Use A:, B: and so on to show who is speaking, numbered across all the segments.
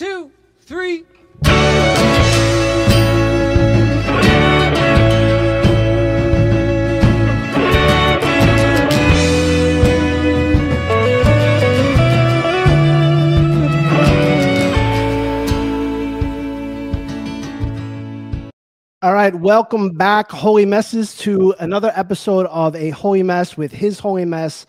A: two, three.
B: All right, welcome back, Holy Messes, to another episode of A Holy Mess with His Holy Mess,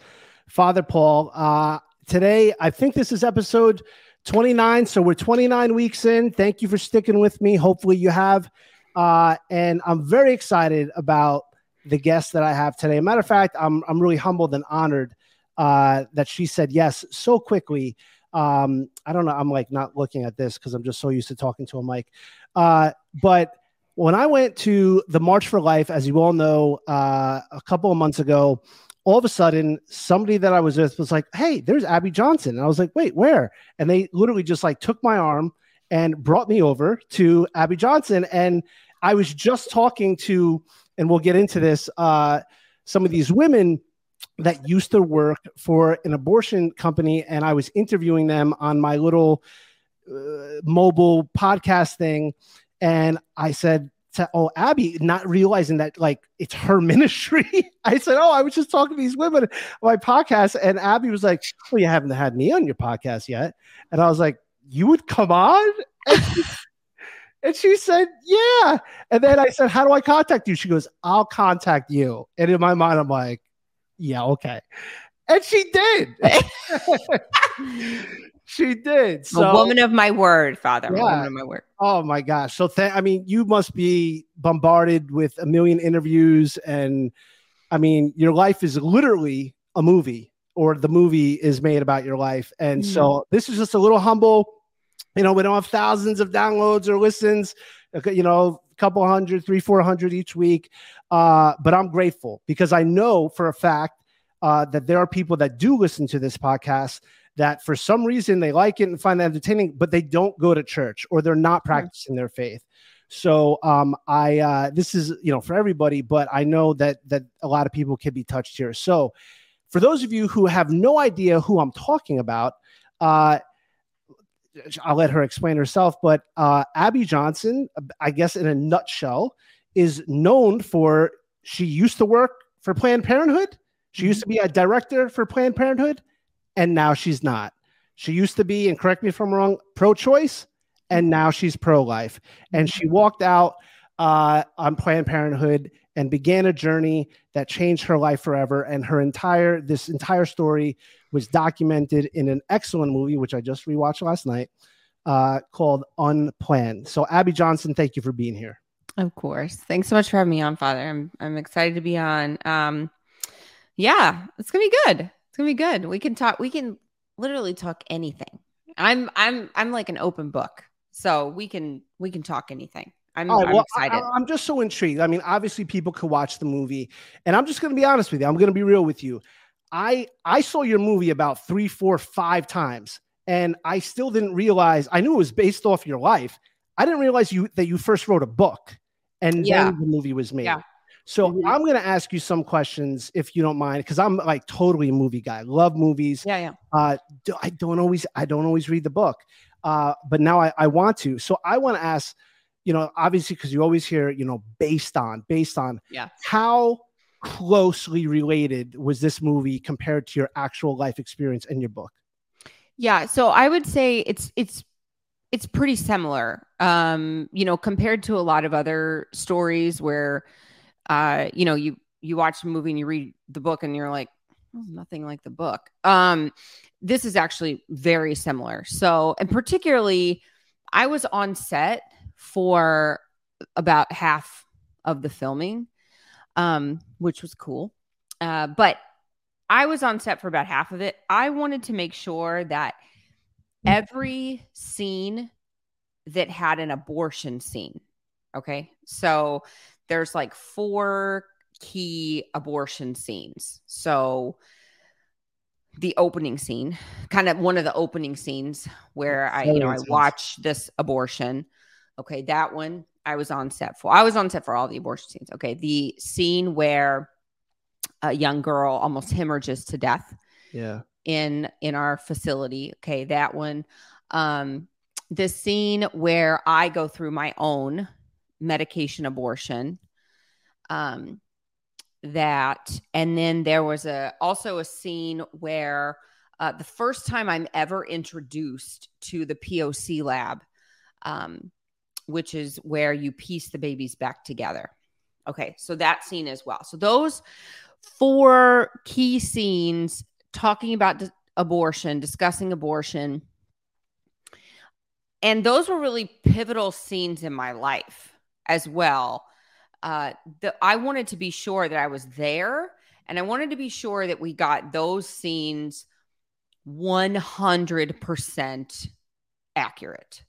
B: Father Paul. Uh, today, I think this is episode 29. So we're 29 weeks in. Thank you for sticking with me. Hopefully, you have. Uh, and I'm very excited about the guest that I have today. Matter of fact, I'm, I'm really humbled and honored uh, that she said yes so quickly. Um, I don't know. I'm like not looking at this because I'm just so used to talking to a mic. Uh, but when I went to the March for Life, as you all know, uh, a couple of months ago, all of a sudden somebody that I was with was like, "Hey, there's Abby Johnson," and I was like, "Wait, where?" And they literally just like took my arm and brought me over to Abby Johnson, and I was just talking to, and we'll get into this, uh, some of these women that used to work for an abortion company, and I was interviewing them on my little uh, mobile podcast thing. And I said to oh Abby, not realizing that like it's her ministry. I said, Oh, I was just talking to these women on my podcast. And Abby was like, Well, you haven't had me on your podcast yet. And I was like, You would come on? And she, and she said, Yeah. And then I said, How do I contact you? She goes, I'll contact you. And in my mind, I'm like, Yeah, okay. And she did. she did. So,
C: a woman of my word, Father.
B: Yeah.
C: Woman of my word.
B: Oh my gosh. So th- I mean, you must be bombarded with a million interviews and I mean, your life is literally a movie or the movie is made about your life. And
C: Mm-hmm.
B: so this is just a little humble, you know, we don't have thousands of downloads or listens, you know, a couple hundred, three, four hundred each week. Uh, but I'm grateful because I know for a fact uh, that there are people that do listen to this podcast that for some reason they like it and find that entertaining, but they don't go to church or they're not practicing their faith. So um, I uh, this is you know for everybody, but I know that that a lot of people can be touched here. So for those of you who have no idea who I'm talking about, uh, I'll let her explain herself. But uh, Abby Johnson, I guess in a nutshell, is known for she used to work for Planned Parenthood. She used to be a director for Planned Parenthood, and now she's not. She used to be, and correct me if I'm wrong, pro-choice, and now she's pro-life. And she walked out uh, on Planned Parenthood and began a journey that changed her life forever. And her entire this entire story was documented in an excellent movie, which I just rewatched last night, uh, called Unplanned. So, Abby Johnson, thank you for being here.
C: Of course. Thanks so much for having me on, Father. I'm I'm excited to be on. Um, yeah, it's gonna be good. It's gonna be good. We can talk. We can literally talk anything. I'm I'm I'm like an open book, so we can we can talk anything. I'm,
B: right,
C: I'm
B: well,
C: excited.
B: I, am just so intrigued. I mean, obviously, people could watch the movie, and I'm just going to be honest with you. I'm going to be real with you. I I saw your movie about three, four, five times, and I still didn't realize. I knew it was based off your life. I didn't realize you that you first wrote a book, and
C: Yeah.
B: then the movie was made.
C: Yeah.
B: So
C: Mhm.
B: I'm going to ask you some questions if you don't mind, because I'm like totally a movie guy. Love movies.
C: yeah, yeah.
B: Uh, I don't always I don't always read the book, uh, but now I, I want to. So I want to ask, you know, obviously because you always hear, you know, based on, based on.
C: Yeah.
B: How closely related was this movie compared to your actual life experience in your book?
C: Yeah, so I would say it's it's it's pretty similar. Um, you know, compared to a lot of other stories where uh, you know, you you watch the movie and you read the book and you're like, oh, nothing like the book. Um, this is actually very similar. So, and particularly I was on set for about half of the filming, um, which was cool. Uh, but I was on set for about half of it. I wanted to make sure that every scene that had an abortion scene, okay? So there's like four key abortion scenes. So the opening scene, kind of one of the opening scenes where I, you know, I watch this abortion. Okay, that one I was on set for. I was on set for all the abortion scenes. Okay, the scene where a young girl almost hemorrhages to death
B: Yeah.
C: in in our facility. Okay, that one. Um, the scene where I go through my own medication abortion. Um, that, and then there was a also a scene where uh, the first time I'm ever introduced to the POC lab, um, which is where you piece the babies back together. Okay, so that scene as well. So those four key scenes talking about abortion, discussing abortion. And those were really pivotal scenes in my life as well. Uh, the, I wanted to be sure that I was there and I wanted to be sure that we got those scenes 100% accurate.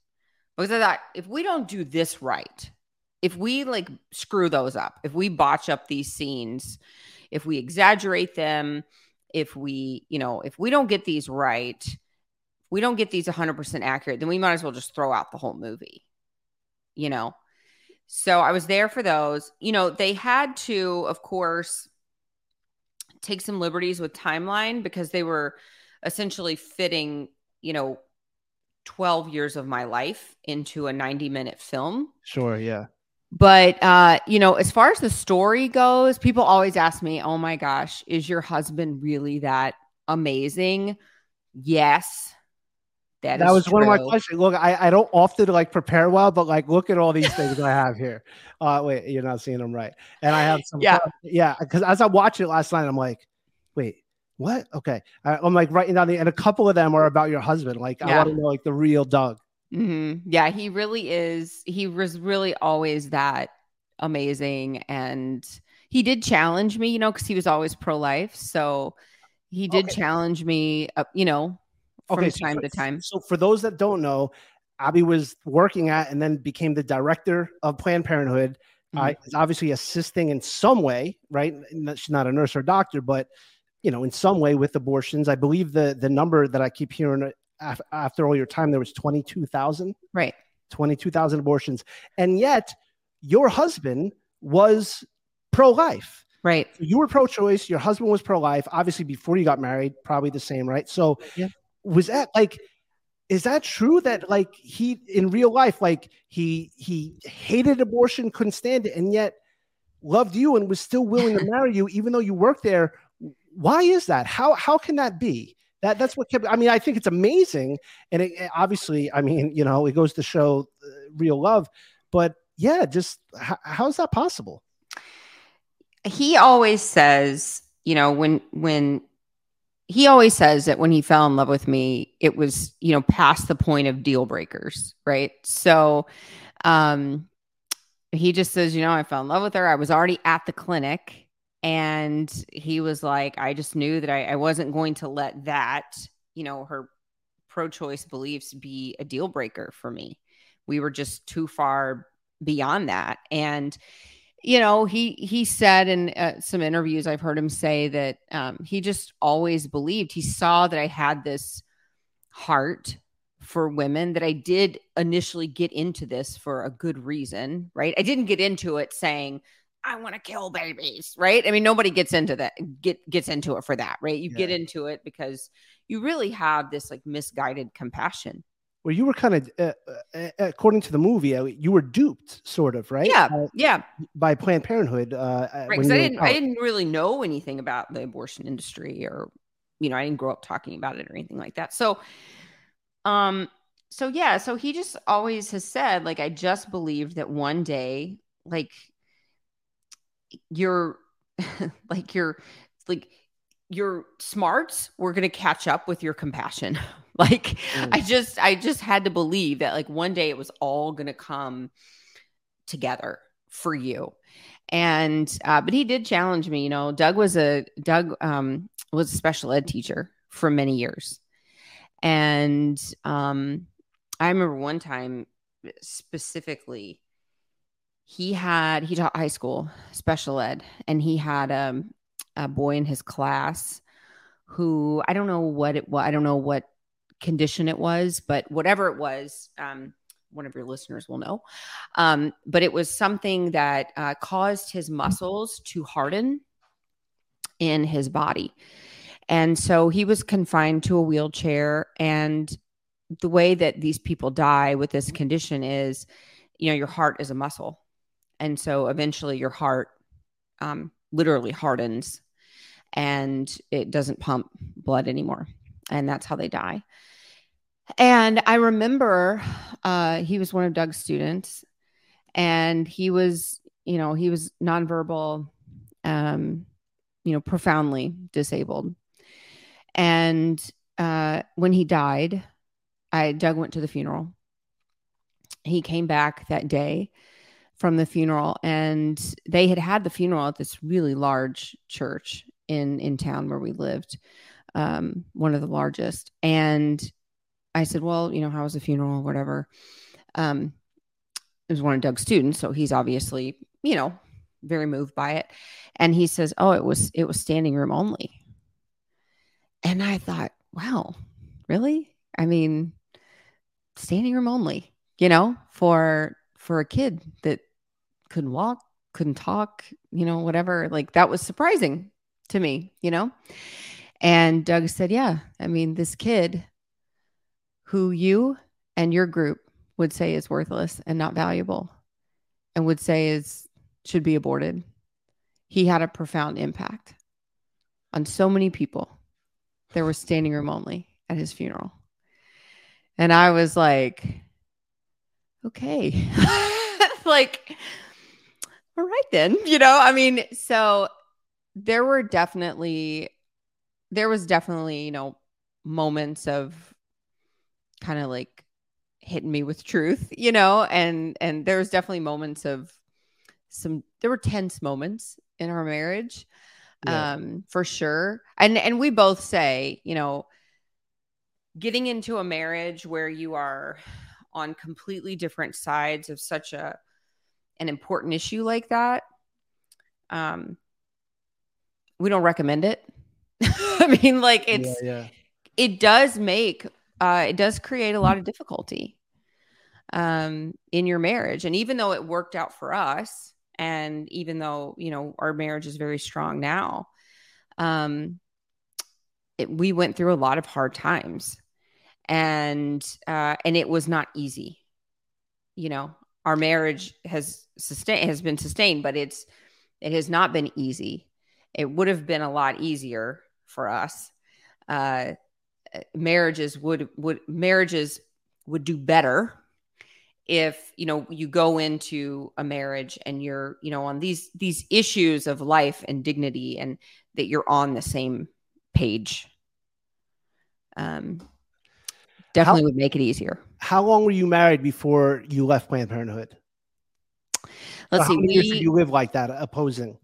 C: Because I thought if we don't do this right, if we like screw those up, if we botch up these scenes, if we exaggerate them, if we, you know, if we don't get these right, we don't get these 100% accurate, then we might as well just throw out the whole movie, you know? So I was there for those. You know, they had to, of course, take some liberties with timeline because they were essentially fitting, you know, 12 years of my life into a 90 minute film.
B: Sure, yeah.
C: But uh, you know, as far as the story goes, people always ask me, "Oh my gosh, is your husband really that amazing?" Yes.
B: That, that was true. one of my questions. Look, I, I don't often like prepare well, but like look at all these things I have here. Uh wait, you're not seeing them right. And I have some
C: Yeah.
B: yeah, because as I watched it last night, I'm like, wait, what? Okay. I, I'm like writing down the and a couple of them are about your husband. Like I want to know like the real Doug.
C: hmm Yeah, he really is. He was really always that amazing. And he did challenge me, you know, because he was always pro life. So he did
B: Okay.
C: challenge me, uh, you know,
B: Okay, so
C: time
B: for-
C: to time.
B: So for those that don't know, Abby was working at and then became the director of Planned Parenthood.
C: Mm-hmm.
B: Uh, is obviously assisting in some way, right? She's not a nurse or doctor, but you know, in some way with abortions. I believe the the number that I keep hearing af- after all your time there was twenty two thousand.
C: Right.
B: 22,000 abortions. And yet, your husband was pro life.
C: Right.
B: You were pro choice. Your husband was pro life. Obviously, before you got married, probably the same, right? So,
C: Yeah.
B: Was that like, is that true that like he in real life, like he he hated abortion, couldn't stand it, and yet loved you and was still willing to marry you, even though you worked there? Why is that? How how can that be? That that's what kept. I mean, I think it's amazing, and it, it- obviously, I mean, you know, it goes to show uh, real love. But yeah, just how, how's that possible?
C: he always says, you know, when when he always says that when he fell in love with me, it was, you know, past the point of deal breakers, right? So um he just says, you know, I fell in love with her. I was already at the clinic and he was like, I just knew that I, I wasn't going to let that, you know, her pro-choice beliefs be a deal breaker for me. We were just too far beyond that. And you know he he said in uh, some interviews i've heard him say that um, he just always believed he saw that i had this heart for women that i did initially get into this for a good reason right? I didn't get into it saying i want to kill babies right? I mean nobody gets into that get gets into it for that right? You get into it because you really have this like misguided compassion
B: Where you were kind of, uh, uh, according to the movie, uh, you were duped, sort of, right?
C: yeah
B: Uh,
C: yeah
B: by Planned Parenthood. Uh, uh,
C: right because i didn't i didn't really know anything about the abortion industry or you know i didn't grow up talking about it or anything like that so um so yeah so he just always has said like i just believed that one day like your like your like your smarts were going to catch up with your compassion like
B: Mm.
C: i just i just had to believe that like one day it was all going to come together for you and uh but he did challenge me you know doug was a doug um was a special ed teacher for many years and um i remember one time specifically he had he taught high school special ed and he had um, a boy in his class who i don't know what it was i don't know what condition it was but whatever it was um one of your listeners will know um but it was something that uh, caused his muscles to harden in his body and so he was confined to a wheelchair and the way that these people die with this condition is, you know, your heart is a muscle. And so eventually your heart um, literally hardens and it doesn't pump blood anymore. And that's how they die. And I remember uh, he was one of Doug's students, and he was, you know, he was nonverbal, um, you know, profoundly disabled. And uh, when he died, I Doug went to the funeral. He came back that day from the funeral, and they had had the funeral at this really large church in in town where we lived, um, one of the largest. And I said, "Well, you know, how was the funeral? Whatever." Um, it was one of Doug's students, so he's obviously, you know, very moved by it. And he says, "Oh, it was it was standing room only." And I thought, "Wow, really? I mean, standing room only, you know, for for a kid that couldn't walk, couldn't talk, you know, whatever. Like that was surprising to me, you know? And Doug said, Yeah, I mean, this kid who you and your group would say is worthless and not valuable and would say is should be aborted. He had a profound impact on so many people. There was standing room only at his funeral. And I was like, okay. like, all right then. You know, I mean, so there were definitely there was definitely, you know, moments of kind of like hitting me with truth, you know, and and there was definitely moments of some there were tense moments in our marriage. Yeah. Um, for sure. And and we both say, you know, getting into a marriage where you are on completely different sides of such a an important issue like that um we don't recommend it i mean like it's yeah, yeah. it does make uh it does create a lot of difficulty um in your marriage and even though it worked out for us and even though you know our marriage is very strong now um it, we went through a lot of hard times and uh, and it was not easy. You know, our marriage has sustained has been sustained, but it's it has not been easy. It would have been a lot easier for us. Uh, marriages would would marriages would do better if you know you go into a marriage and you're you know on these these issues of life and dignity and that you're on the same page um definitely how, would make it easier.
B: How long were you married before you left Planned Parenthood?
C: Let's see.
B: We, you live like that, opposing?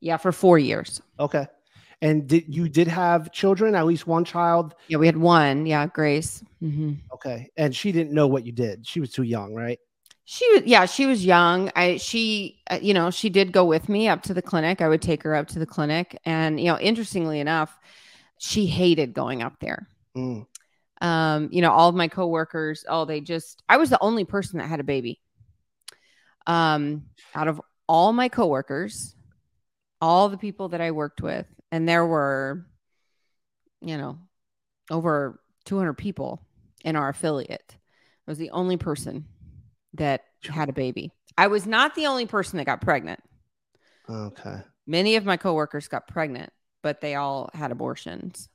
C: Yeah, for four years.
B: Okay. And did you did have children? At least one child?
C: Yeah, we had one. Yeah, Grace. Mm-hmm.
B: Okay, and she didn't know what you did. She was too young, right?
C: She was, yeah, she was young. I, she, uh, you know, she did go with me up to the clinic. I would take her up to the clinic, and you know, interestingly enough, she hated going up there. Mm um, you know, all of my coworkers, oh, they just, I was the only person that had a baby. Um, out of all my coworkers, all the people that I worked with, and there were, you know, over 200 people in our affiliate. I was the only person that had a baby. I was not the only person that got pregnant.
B: Okay.
C: Many of my coworkers got pregnant, but they all had abortions.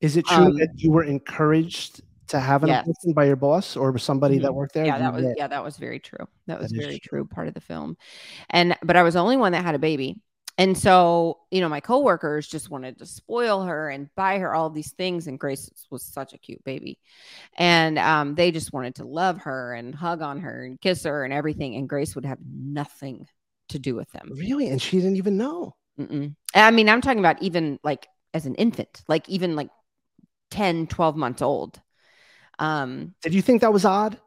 B: Is it true um, that you were encouraged to have an yes. abortion by your boss or somebody mm-hmm. that worked there?
C: Yeah, that was yeah, that was very true. That was that very true. true part of the film. And but I was the only one that had a baby. And so, you know, my coworkers just wanted to spoil her and buy her all these things. And Grace was such a cute baby. And um, they just wanted to love her and hug on her and kiss her and everything. And Grace would have nothing to do with them.
B: Really? And she didn't even know.
C: Mm-mm. I mean, I'm talking about even like as an infant, like even like 10, 12 months old.
B: Um, Did you think that was odd?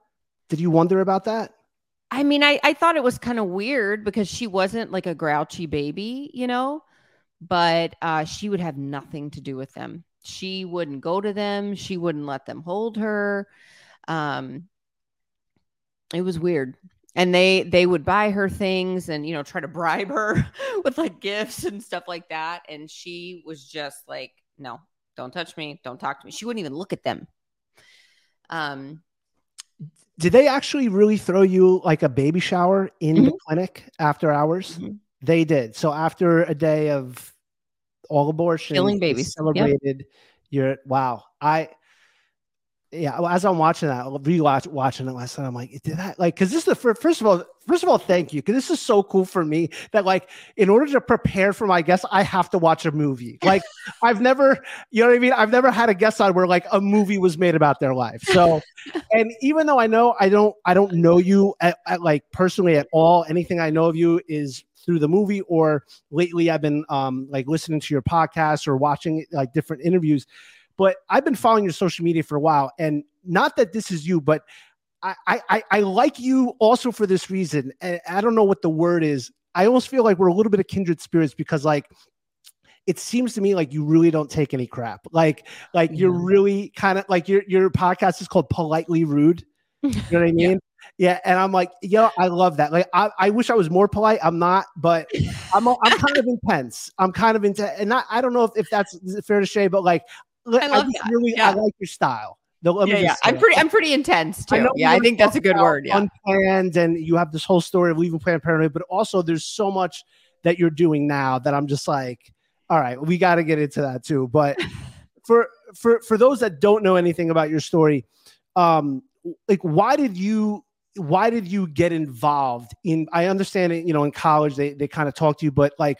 B: Did you wonder about that?
C: I mean, I, I thought it was kind of weird because she wasn't like a grouchy baby, you know, but uh, she would have nothing to do with them. She wouldn't go to them. She wouldn't let them hold her. Um, it was weird. And they they would buy her things and you know try to bribe her with like gifts and stuff like that. And she was just like, no, don't touch me. Don't talk to me. She wouldn't even look at them. Um,
B: Did they actually really throw you like a baby shower in the
C: Mhm.
B: clinic after hours?
C: Mhm.
B: They did. So after a day of all abortions,
C: Killing babies. Yep.
B: celebrated your wow. I yeah, well, as I'm watching that, rewatch watching it last night, I'm like, did that like because this is the first, first of all, first of all, thank you because this is so cool for me that like in order to prepare for my guest, I have to watch a movie. Like I've never, you know what I mean? I've never had a guest on where like a movie was made about their life. So, and even though I know I don't, I don't know you at, at like personally at all, anything I know of you is through the movie or lately I've been um like listening to your podcast or watching like different interviews but I've been following your social media for a while, and not that this is you, but I I, I like you also for this reason. And I don't know what the word is. I almost feel like we're a little bit of kindred spirits because like it seems to me like you really don't take any crap. Like like you're really kind of like your your podcast is called Politely Rude. You know what I mean? Yeah, and I'm like, yo, I love that. Like, I, I wish I was more polite. I'm not, but I'm I'm kind of intense. I'm kind of intense, and not, I don't know if, if that's fair to say, but like, I,
C: love
B: just really
C: Yeah.
B: I like your style. The-
C: yeah, yeah. I'm
B: that.
C: pretty. I'm pretty intense
B: I
C: too.
B: know
C: Yeah, I think that's a good word. Yeah.
B: Unplanned, and you have this whole story of leaving Planned Parenthood, but also there's so much that you're doing now that I'm just like, all right, we got to get into that too. But for for for those that don't know anything about your story, um, like why did you why did you get involved in? I understand it, you know, in college they they kind of talk to you, but like,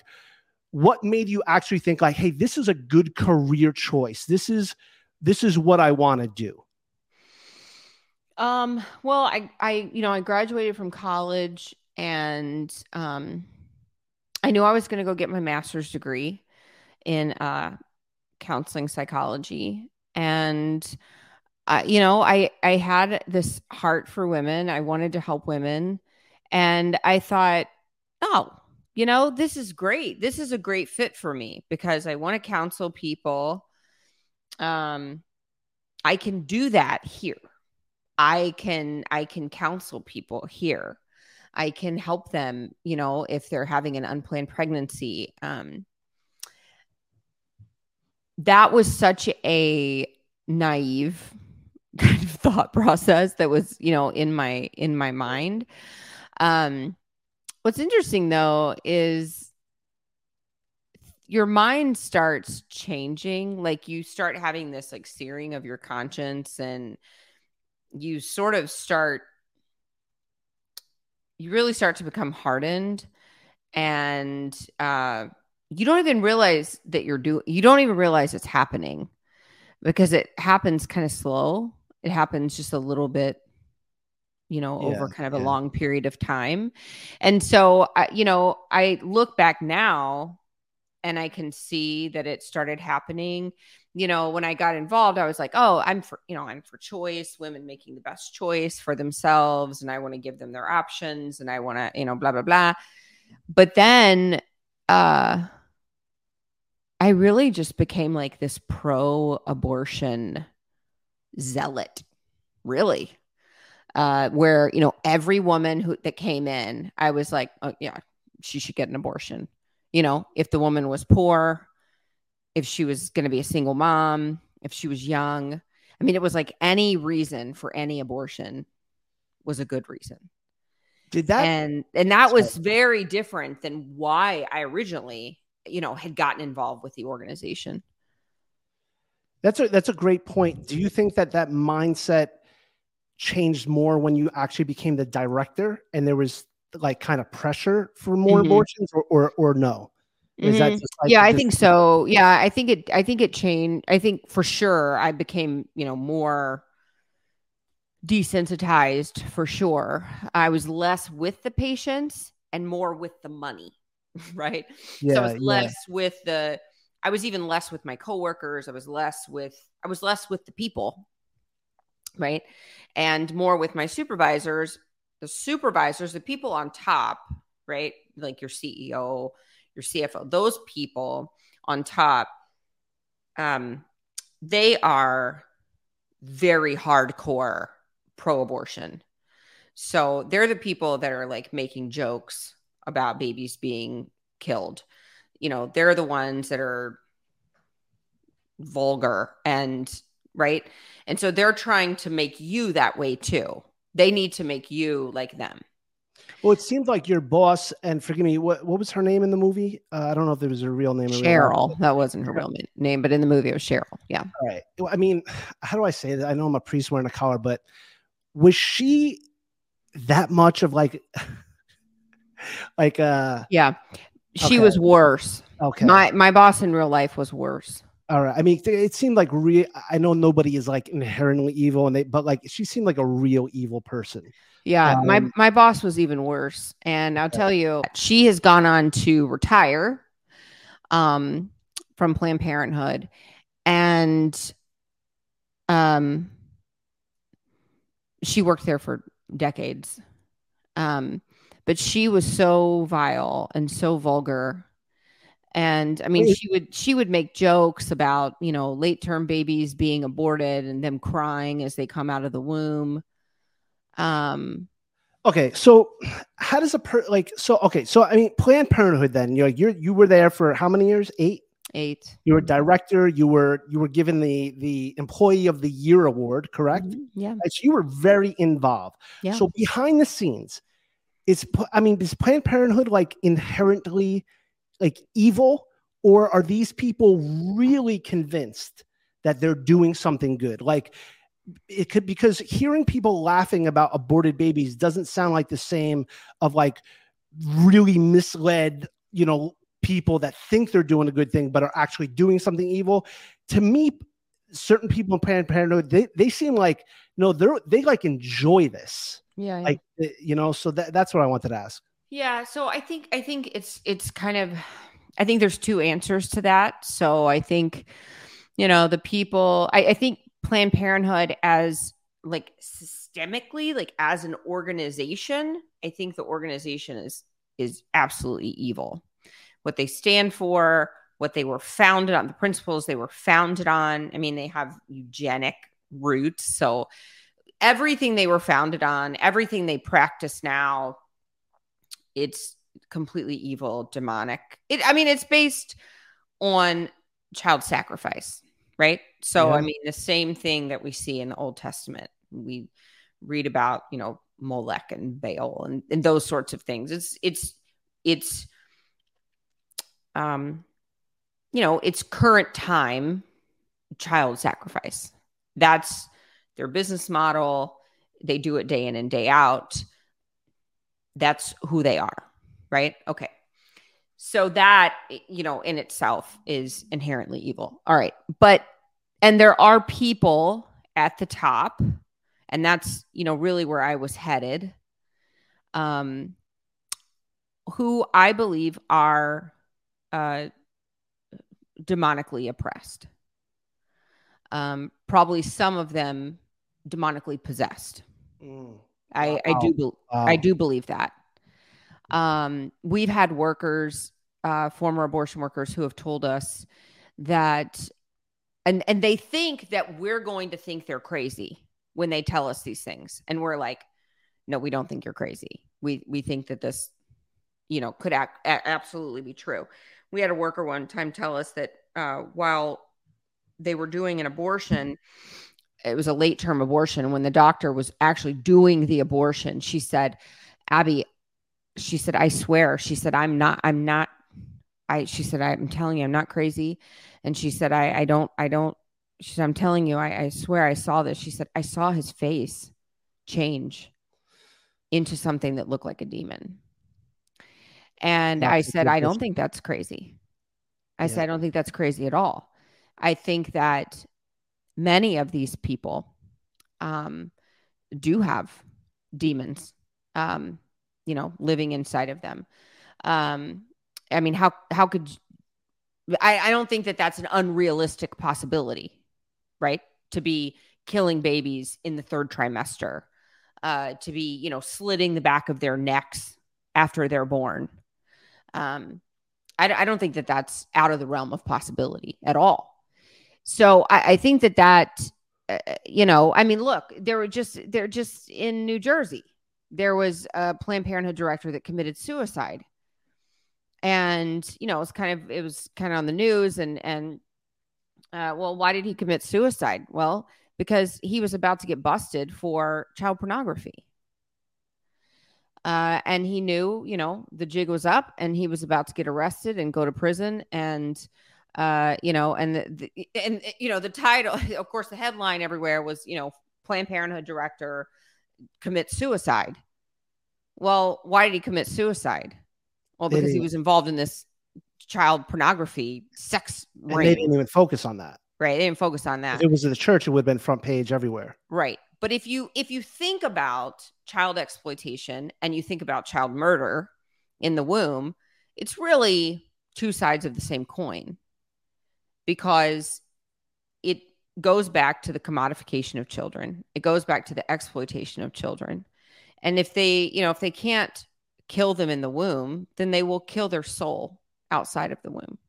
B: what made you actually think like, hey, this is a good career choice? This is this is what I want to do.
C: Um, well, I, I, you know, I graduated from college and um, I knew I was going to go get my master's degree in uh, counseling psychology. And, uh, you know, I, I had this heart for women. I wanted to help women. And I thought, oh, you know, this is great. This is a great fit for me because I want to counsel people. Um, I can do that here. I can I can counsel people here. I can help them, you know, if they're having an unplanned pregnancy. Um, that was such a naive kind of thought process that was, you know, in my in my mind. Um, what's interesting though is your mind starts changing like you start having this like searing of your conscience and you sort of start you really start to become hardened and uh you don't even realize that you're doing you don't even realize it's happening because it happens kind of slow. It happens just a little bit you know
B: Yeah,
C: over kind of a long period of time. And so I, you know i look back now and i can see that it started happening. You know when i got involved i was like oh i'm for you know i'm for choice women making the best choice for themselves and i want to give them their options and i want to you know blah blah blah. But then uh i really just became like this pro abortion zealot really. Uh where you know every woman who that came in i was like oh yeah she should get an abortion you know if the woman was poor if she was going to be a single mom if she was young. I mean it was like any reason for any abortion was a good reason.
B: Did that
C: and and that was very different than why i originally you know had gotten involved with the organization.
B: That's a that's a great point. Do you think that that mindset changed more when you actually became the director and there was like kind of pressure for more
C: Mhm.
B: abortions or, or or no? Is that
C: Mhm.
B: just like
C: yeah i think so yeah i think it i think it changed i think for sure i became you know more desensitized for sure i was less with the patients and more with the money right
B: Yeah,
C: so i was
B: yeah.
C: less with the i was even less with my coworkers i was less with i was less with the people right and more with my supervisors the supervisors the people on top right like your ceo your cfo those people on top um they are very hardcore pro-abortion so they're the people that are like making jokes about babies being killed you know they're the ones that are vulgar and right? And so they're trying to make you that way too. They need to make you like them.
B: Well, it seemed like your boss, and forgive me, what what was her name in the movie? Uh, I don't know if there was a real name.
C: Cheryl. Real that wasn't her real name, but in the movie it was Cheryl. Yeah.
B: All right. Well, I mean, how do I say that? I know I'm a priest wearing a collar, but was she that much of like, like uh?
C: Yeah, she okay. was worse.
B: Okay.
C: My my boss in real life was worse.
B: All right. I mean, it seemed like real. I know nobody is like inherently evil, and they, but like she seemed like a real evil person.
C: Yeah, um, my my boss was even worse, and I'll tell you, she has gone on to retire, um, from Planned Parenthood, and um, she worked there for decades, um, but she was so vile and so vulgar and i mean she would she would make jokes about you know late term babies being aborted and them crying as they come out of the womb. Um
B: okay so how does a per like so okay so i mean planned parenthood then you're you're you were there for how many years? Eight?
C: Eight.
B: You were director you were you were given the the employee of the year award correct?
C: Mm-hmm. yeah.
B: So you were very involved.
C: Yeah.
B: so behind the scenes it's i mean is planned parenthood like inherently like evil or are these people really convinced that they're doing something good? Like it could because hearing people laughing about aborted babies doesn't sound like the same of like really misled you know people that think they're doing a good thing but are actually doing something evil. To me certain people in planned parenthood they, they seem like no they're they like enjoy this.
C: Yeah,
B: yeah. like eh, you know so that, that's what i wanted to ask
C: yeah, so I think I think it's it's kind of I think there's two answers to that. So I think you know the people I, I think Planned Parenthood as like systemically like as an organization, I think the organization is is absolutely evil. What they stand for, what they were founded on, the principles they were founded on. I mean, they have eugenic roots. So everything they were founded on, everything they practice now, it's completely evil, demonic. It, I mean, it's based on child sacrifice, right? So, yeah. I mean, the same thing that we see in the Old Testament. We read about, you know, Molech and Baal and, and those sorts of things. It's, it's, it's, um, you know, it's current time child sacrifice. That's their business model. They do it day in and day out that's who they are, right? Okay. So that, you know, in itself is inherently evil. All right. But, and there are people at the top, and that's, you know, really where I was headed, um, who I believe are uh, demonically oppressed. Um, probably some of them demonically possessed. Mm. I, wow. I do be- wow. I do believe that. Um, we've had workers, uh, former abortion workers, who have told us that, and and they think that we're going to think they're crazy when they tell us these things, and we're like, no, we don't think you're crazy. We we think that this, you know, could act, a- absolutely be true. We had a worker one time tell us that uh, while they were doing an abortion it was a late term abortion. When the doctor was actually doing the abortion she said abby she said i swear she said i'm not i'm not i she said i'm telling you i'm not crazy. And she said i i don't i don't she said i'm telling you i, I swear i saw this. She said i saw his face change into something that looked like a demon. And that's i said i don't think that's crazy. I yeah. said i don't think that's crazy at all. I think that many of these people um, do have demons, um, you know, living inside of them. Um, I mean, how how could I, I don't think that that's an unrealistic possibility, right? To be killing babies in the third trimester, uh, to be you know slitting the back of their necks after they're born. Um, I, I don't think that that's out of the realm of possibility at all. So I, I think that that, uh, you know, I mean, look, there were just, they're just in New Jersey. There was a Planned Parenthood director that committed suicide. And, you know, it was kind of, it was kind of on the news and, and, Uh, well, why did he commit suicide? Well, because he was about to get busted for child pornography. Uh, and he knew, you know, the jig was up and he was about to get arrested and go to prison. And, uh, you know, and, the, the, and, you know, the title, of course, the headline everywhere was, you know, Planned Parenthood director commits suicide. Well, why did he commit suicide? Well, because he was involved in this child pornography sex
B: ring. They didn't even focus on that.
C: Right. They didn't focus on that.
B: If it was in the church, it would have been front page everywhere.
C: Right. But if you if you think about child exploitation and you think about child murder in the womb, it's really two sides of the same coin because it goes back to the commodification of children. It goes back to the exploitation of children. And if they, you know, if they can't kill them in the womb, then they will kill their soul outside of the womb.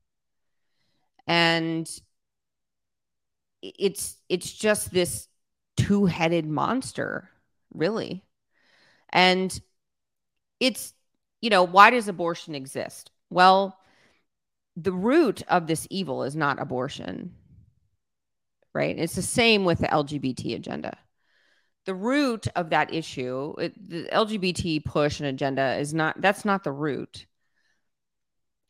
C: And it's it's just this two-headed monster, really. And it's you know, why does abortion exist? Well, the root of this evil is not abortion. Right? It's the same with the LGBT agenda the root of that issue it, the lgbt push and agenda is not that's not the root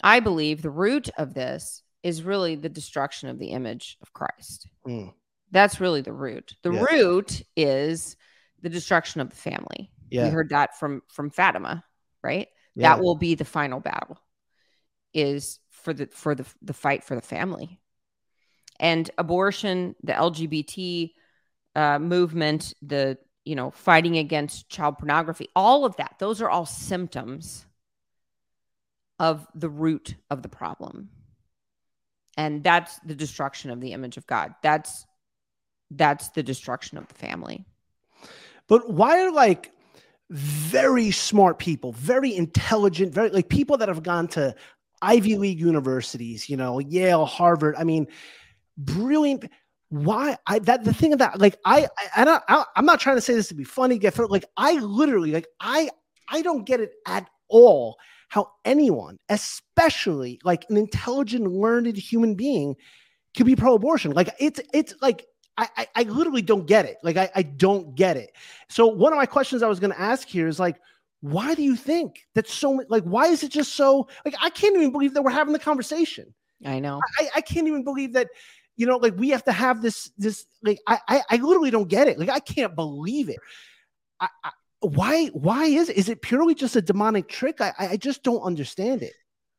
C: i believe the root of this is really the destruction of the image of christ mm. that's really the root the root is the destruction of the family yeah. we heard that from from fatima right yeah. that will be the final battle is for the for the the fight for the family and abortion the lgbt uh, movement, the you know fighting against child pornography, all of that. Those are all symptoms of the root of the problem, and that's the destruction of the image of God. That's that's the destruction of the family.
B: But why are like very smart people, very intelligent, very like people that have gone to Ivy League universities, you know, Yale, Harvard. I mean, brilliant why I that the thing that like I I, I, I I'm not trying to say this to be funny get like I literally like I I don't get it at all how anyone especially like an intelligent learned human being could be pro-abortion like it's it's like I, I, I literally don't get it. Like I, I don't get it. So one of my questions I was going to ask here is like, why do you think that so like why is it just so like I can't even believe that we're having the conversation.
C: I know.
B: I, I can't even believe that you know, like we have to have this, this, like, I, I, I literally don't get it. Like, I can't believe it. I, I, why, why is it? Is it purely just a demonic trick? I, I just don't understand it.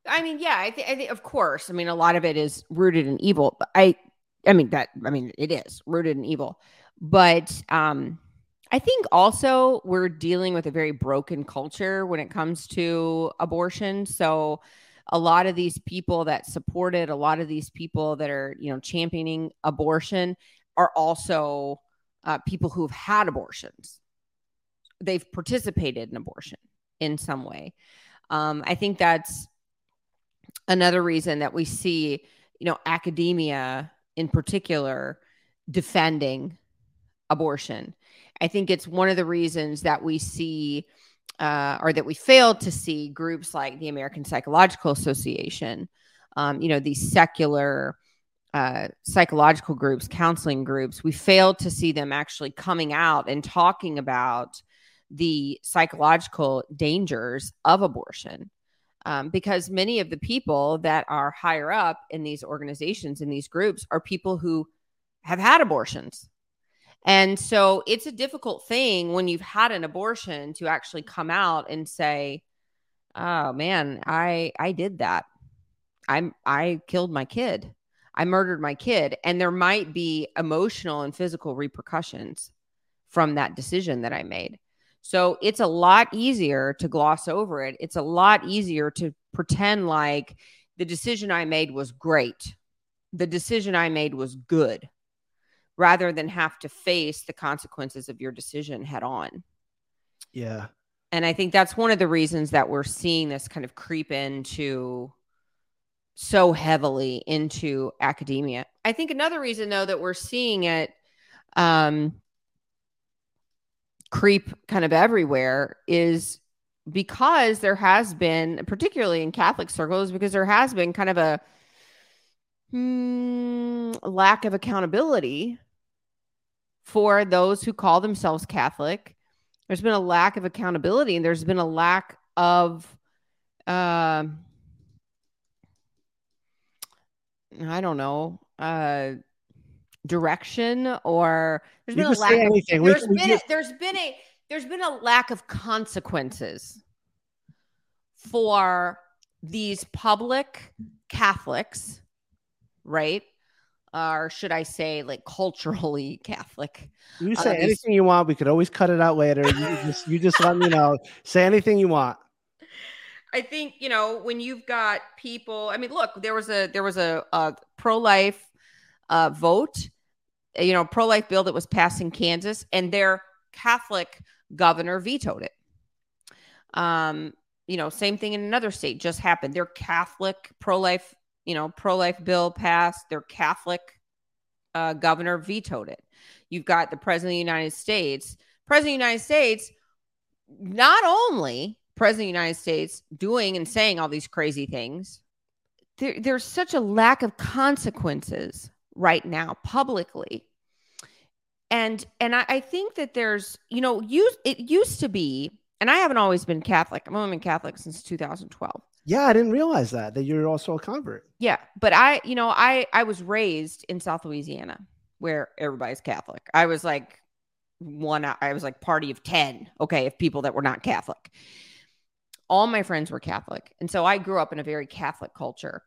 C: I mean, yeah, I think, I think, of course. I mean, a lot of it is rooted in evil. But I, I mean that. I mean, it is rooted in evil. But um, I think also we're dealing with a very broken culture when it comes to abortion. So a lot of these people that supported a lot of these people that are you know championing abortion are also uh, people who've had abortions. They've participated in abortion in some way. Um, i think that's another reason that we see you know academia in particular defending abortion i think it's one of the reasons that we see uh, or that we failed to see groups like the American Psychological Association, um, you know, these secular uh, psychological groups, counseling groups, we failed to see them actually coming out and talking about the psychological dangers of abortion. Um, because many of the people that are higher up in these organizations, in these groups, are people who have had abortions and so it's a difficult thing when you've had an abortion to actually come out and say, "Oh man, I I did that. I'm I killed my kid. I murdered my kid." And there might be emotional and physical repercussions from that decision that I made. So it's a lot easier to gloss over it. It's a lot easier to pretend like the decision I made was great. The decision I made was good rather than have to face the consequences of your decision head on.
B: Yeah.
C: And I think that's one of the reasons that we're seeing this kind of creep into so heavily into academia. I think another reason though that we're seeing it um creep kind of everywhere is because there has been particularly in Catholic circles because there has been kind of a Hmm, lack of accountability for those who call themselves Catholic. There's been a lack of accountability, and there's been a lack of, uh, I don't know, uh, direction, or there's
B: You
C: been a lack. Of,
B: anything.
C: There's
B: we
C: been
B: just-
C: there's been a there's been a lack of consequences for these public Catholics, right? Or should I say, like culturally Catholic?
B: You
C: Uh,
B: say
C: these-
B: anything you want. We could always cut it out later. You just you just let me know. Say anything you want.
C: I think you know when you've got people. I mean, look, there was a there was a, a pro life uh, vote, you know, pro life bill that was passed in Kansas, and their Catholic governor vetoed it. Um, you know, same thing in another state just happened. Their Catholic pro life, you know, pro life bill passed. Their Catholic uh, governor vetoed it. You've got the president of the United States. President of the United States, not only president of the United States doing and saying all these crazy things, there, there's such a lack of consequences right now publicly. And and I, I think that there's, you know, use it used to be, and I haven't always been Catholic. I'm only been Catholic since 2012.
B: Yeah, I didn't realize that that you're also a convert.
C: Yeah, but I, you know, I I was raised in South Louisiana where everybody's Catholic. I was like one I was like party of 10, okay, of people that were not Catholic. All my friends were Catholic. And so I grew up in a very Catholic culture.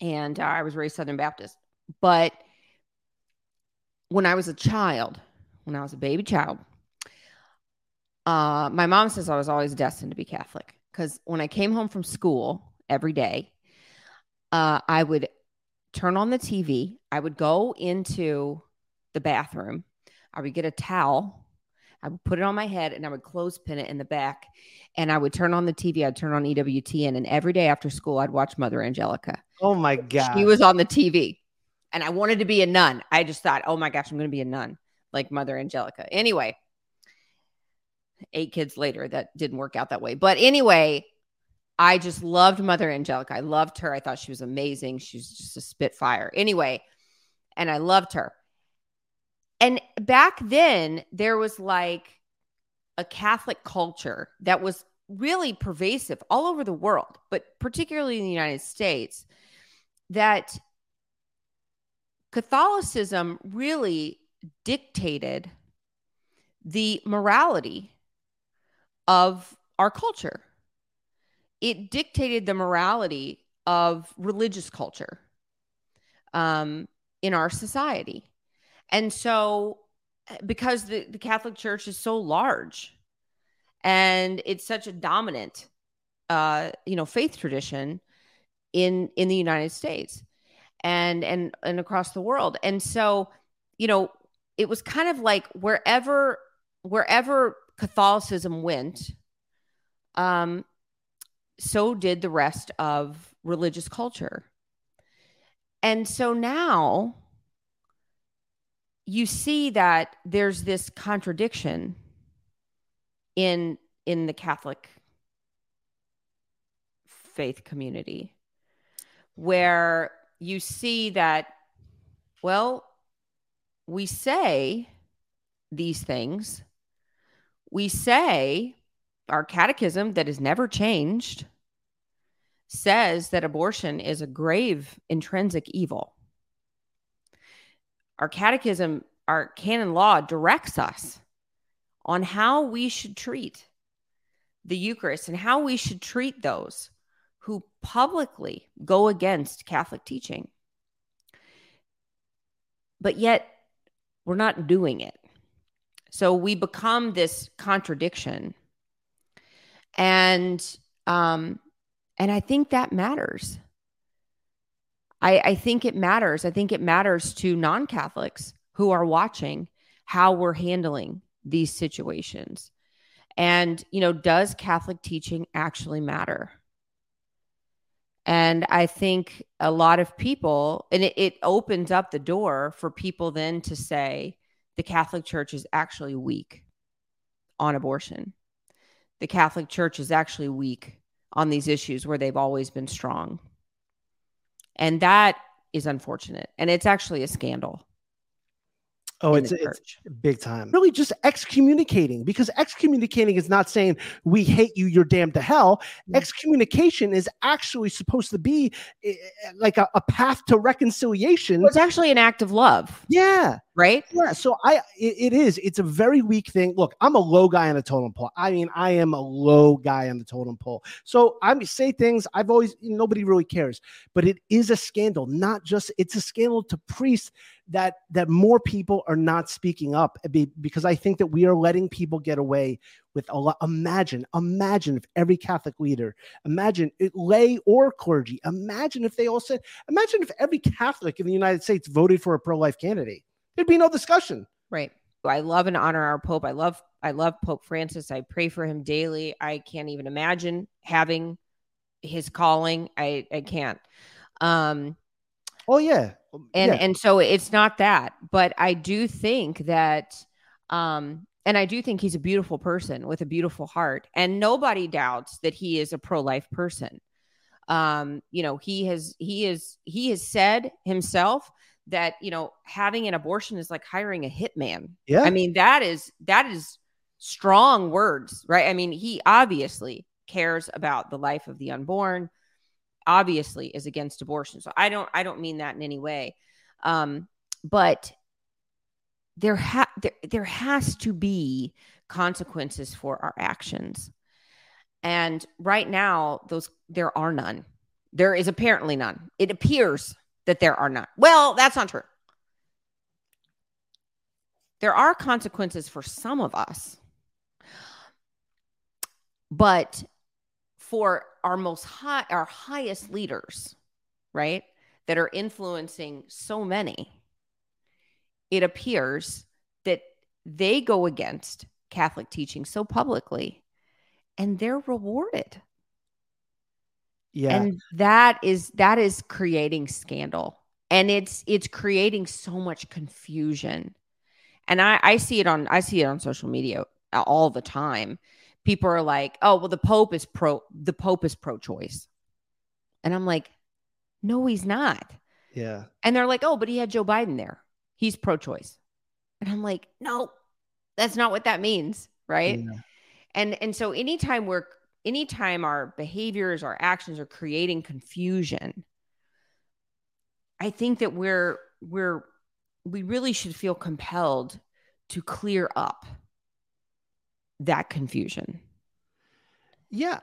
C: And uh, I was raised Southern Baptist. But when I was a child, when I was a baby child, uh, my mom says I was always destined to be Catholic because when I came home from school every day, uh, I would turn on the TV. I would go into the bathroom. I would get a towel. I would put it on my head and I would clothespin it in the back. And I would turn on the TV. I'd turn on EWTN. And every day after school, I'd watch Mother Angelica.
B: Oh my god.
C: She was on the TV. And I wanted to be a nun. I just thought, oh my gosh, I'm going to be a nun like Mother Angelica. Anyway, eight kids later, that didn't work out that way. But anyway, I just loved Mother Angelica. I loved her. I thought she was amazing. She was just a spitfire. Anyway, and I loved her. And back then, there was like a Catholic culture that was really pervasive all over the world, but particularly in the United States, that Catholicism really dictated the morality of our culture. It dictated the morality of religious culture um, in our society. And so, because the, the Catholic Church is so large and it's such a dominant, uh, you know, faith tradition in in the United States and and and across the world, and so, you know, it was kind of like wherever wherever Catholicism went, um, so did the rest of religious culture. And so now you see that there's this contradiction in in the Catholic faith community where you see that well we say these things we say our catechism that has never changed says that abortion is a grave intrinsic evil. Our catechism, our canon law directs us on how we should treat the Eucharist and how we should treat those who publicly go against Catholic teaching. But yet, we're not doing it. So we become this contradiction. And um, and I think that matters. I, I think it matters. I think it matters to non Catholics who are watching how we're handling these situations. And, you know, does Catholic teaching actually matter? And I think a lot of people, and it, it opens up the door for people then to say the Catholic Church is actually weak on abortion. The Catholic Church is actually weak on these issues where they've always been strong. And that is unfortunate and it's actually a scandal.
B: Oh, it's, it's big time. Really just excommunicating because excommunicating is not saying we hate you, you're damned to hell. Mm-hmm. Excommunication is actually supposed to be eh, eh, like a, a path to reconciliation.
C: Well, it's actually an act of love.
B: Yeah.
C: Right.
B: Yeah. So I, it, it is, it's a very weak thing. Look, I'm a low guy on the totem pole. I mean, I am a low guy on the totem pole. So I say things I've always, nobody really cares, but it is a scandal, not just, it's a scandal to priests that that more people are not speaking up because I think that we are letting people get away with a lot. Imagine, imagine if every Catholic leader, imagine it, lay or clergy, imagine if they all said, imagine if every Catholic in the United States voted for a pro-life candidate. There'd be no discussion.
C: Right. I love and honor our Pope. I love I love Pope Francis. I pray for him daily. I can't even imagine having his calling. I I can't. Um
B: Oh yeah.
C: And yeah. and so it's not that, but I do think that um and I do think he's a beautiful person with a beautiful heart and nobody doubts that he is a pro-life person. Um you know, he has he is he has said himself that, you know, having an abortion is like hiring a hitman.
B: Yeah.
C: I mean, that is that is strong words, right? I mean, he obviously cares about the life of the unborn obviously is against abortion. So I don't I don't mean that in any way. Um, but there ha- there, there has to be consequences for our actions. And right now those there are none. There is apparently none. It appears that there are none. Well, that's not true. There are consequences for some of us. But for our most high, our highest leaders, right, that are influencing so many, it appears that they go against Catholic teaching so publicly and they're rewarded.
B: Yeah.
C: And that is that is creating scandal. And it's it's creating so much confusion. And I, I see it on I see it on social media all the time people are like, "Oh, well the pope is pro the pope is pro-choice." And I'm like, "No, he's not."
B: Yeah.
C: And they're like, "Oh, but he had Joe Biden there. He's pro-choice." And I'm like, "No. That's not what that means, right?" Yeah. And and so anytime we're anytime our behaviors, our actions are creating confusion, I think that we're we're we really should feel compelled to clear up that confusion.
B: Yeah.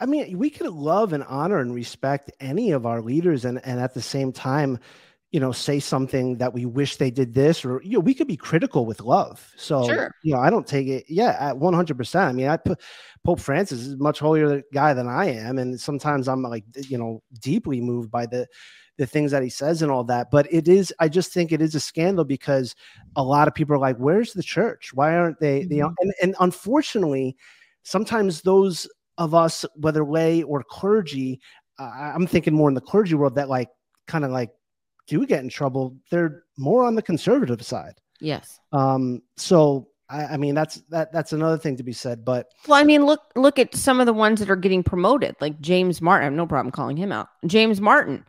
B: I mean, we could love and honor and respect any of our leaders and, and at the same time, you know, say something that we wish they did this, or you know, we could be critical with love. So, sure. you know, I don't take it. Yeah, at one hundred percent. I mean, I put Pope Francis is much holier guy than I am, and sometimes I'm like, you know, deeply moved by the the things that he says and all that. But it is, I just think it is a scandal because a lot of people are like, "Where's the church? Why aren't they?" Mm-hmm. You know, and and unfortunately, sometimes those of us, whether lay or clergy, uh, I'm thinking more in the clergy world that like kind of like do get in trouble. They're more on the conservative side.
C: Yes.
B: Um. So I, I mean that's that that's another thing to be said. But
C: well, I mean, look look at some of the ones that are getting promoted, like James Martin. I have no problem calling him out. James Martin.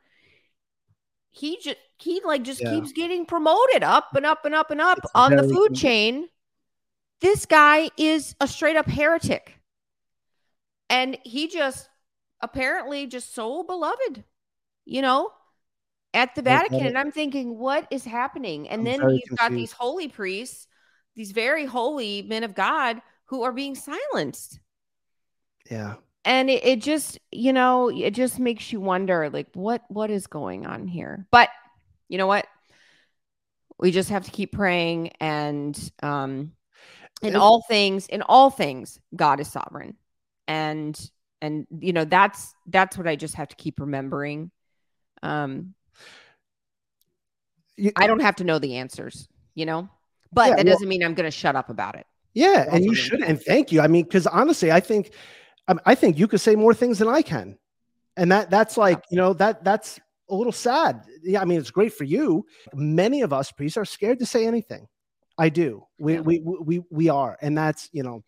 C: He just he like just yeah. keeps getting promoted up and up and up and up it's on the food chain. This guy is a straight up heretic. And he just apparently just so beloved, you know, at the Vatican. And I'm thinking, what is happening? And I'm then you've confused. got these holy priests, these very holy men of God who are being silenced.
B: Yeah.
C: And it, it just, you know, it just makes you wonder like what what is going on here. But you know what? We just have to keep praying and um in all things, in all things, God is sovereign. And and you know, that's that's what I just have to keep remembering. Um you, I don't have to know the answers, you know, but yeah, that doesn't mean I'm going to shut up about it.
B: Yeah, and you should, and thank you. I mean, because honestly, I think, I think you could say more things than I can, and that that's like you know that that's a little sad. Yeah, I mean, it's great for you. Many of us priests are scared to say anything. I do. We yeah. we we we are, and that's you know,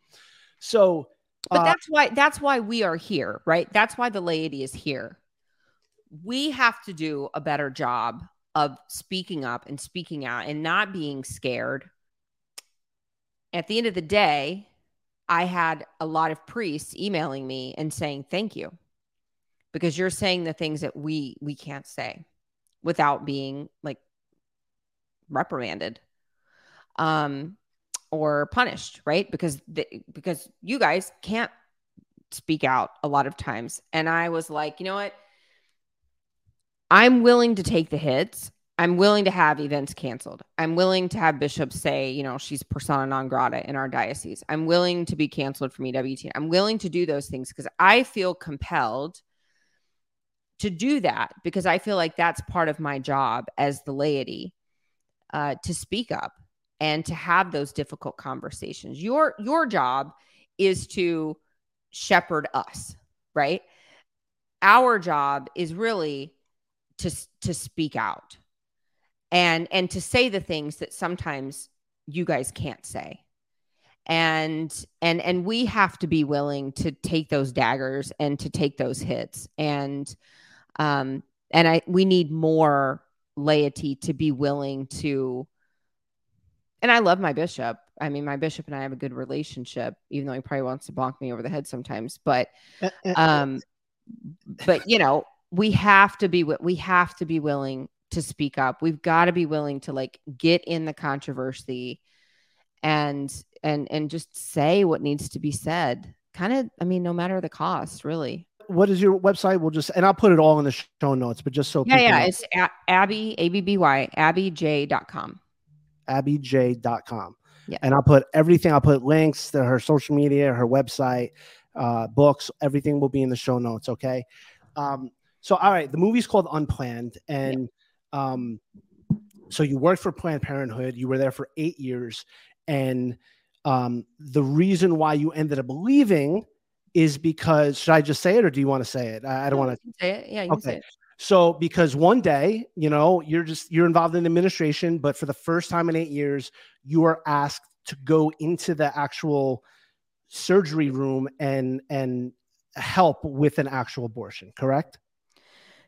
B: so.
C: But uh, that's why that's why we are here, right? That's why the laity is here we have to do a better job of speaking up and speaking out and not being scared. At the end of the day, I had a lot of priests emailing me and saying, "Thank you." Because you're saying the things that we we can't say without being like reprimanded um or punished, right? Because the, because you guys can't speak out a lot of times. And I was like, you know what? I'm willing to take the hits. I'm willing to have events canceled. I'm willing to have bishops say, you know, she's persona non grata in our diocese. I'm willing to be canceled from EWT. I'm willing to do those things because I feel compelled to do that because I feel like that's part of my job as the laity uh, to speak up and to have those difficult conversations. Your your job is to shepherd us, right? Our job is really to to speak out and and to say the things that sometimes you guys can't say. And and and we have to be willing to take those daggers and to take those hits. And um and i we need more laity to be willing to and i love my bishop. I mean my bishop and i have a good relationship even though he probably wants to bonk me over the head sometimes but uh, uh, um but you know we have to be we have to be willing to speak up. We've got to be willing to like get in the controversy and and and just say what needs to be said. Kind of, I mean, no matter the cost, really.
B: What is your website? We'll just and I'll put it all in the show notes, but just so
C: yeah, yeah, know. it's a- Abby A B B Y abbyj.com.
B: abbyj.com. Yeah. And I'll put everything, I'll put links to her social media, her website, uh, books, everything will be in the show notes. Okay. Um, so, all right, the movie's called Unplanned, and. Um, so you worked for Planned Parenthood. You were there for eight years, and um, the reason why you ended up leaving is because should I just say it or do you want to say it? I, I don't want to
C: say it. Yeah, okay.
B: So because one day, you know, you're just you're involved in administration, but for the first time in eight years, you are asked to go into the actual surgery room and and help with an actual abortion, correct?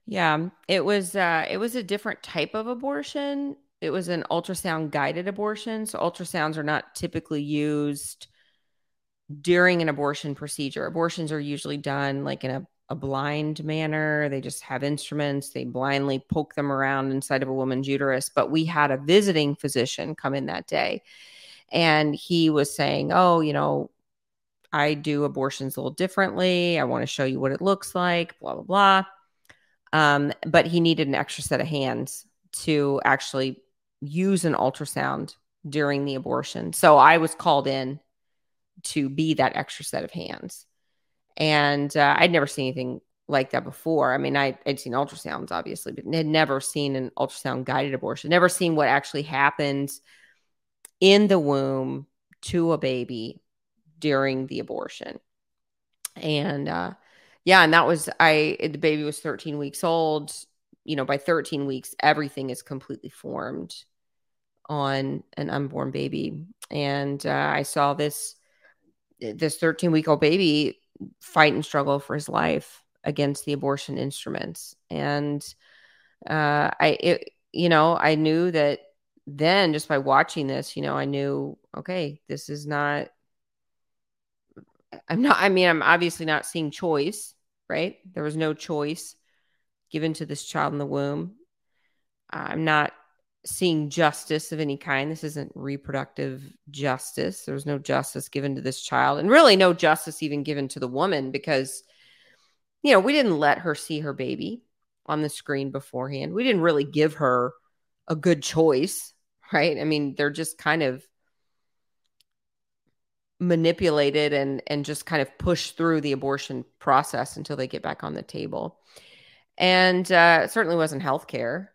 C: Yeah, it was uh it was a different type of abortion. It was an ultrasound guided abortion. So ultrasounds are not typically used during an abortion procedure. Abortions are usually done like in a, a blind manner. They just have instruments, they blindly poke them around inside of a woman's uterus. But we had a visiting physician come in that day and he was saying, Oh, you know, I do abortions a little differently. I want to show you what it looks like, blah, blah, blah. Um, but he needed an extra set of hands to actually use an ultrasound during the abortion. So I was called in to be that extra set of hands. And uh, I'd never seen anything like that before. I mean, I, would seen ultrasounds, obviously, but had never seen an ultrasound guided abortion, never seen what actually happens in the womb to a baby during the abortion. And uh, yeah, and that was I the baby was 13 weeks old. You know, by 13 weeks, everything is completely formed on an unborn baby. And uh, I saw this this 13 week old baby fight and struggle for his life against the abortion instruments. And uh, I, it, you know, I knew that then just by watching this, you know, I knew, okay, this is not, I'm not, I mean, I'm obviously not seeing choice right? There was no choice given to this child in the womb. I'm not seeing justice of any kind. This isn't reproductive justice. There was no justice given to this child, and really no justice even given to the woman because, you know, we didn't let her see her baby on the screen beforehand. We didn't really give her a good choice, right? I mean, they're just kind of manipulated and and just kind of push through the abortion process until they get back on the table. And uh, it certainly wasn't healthcare.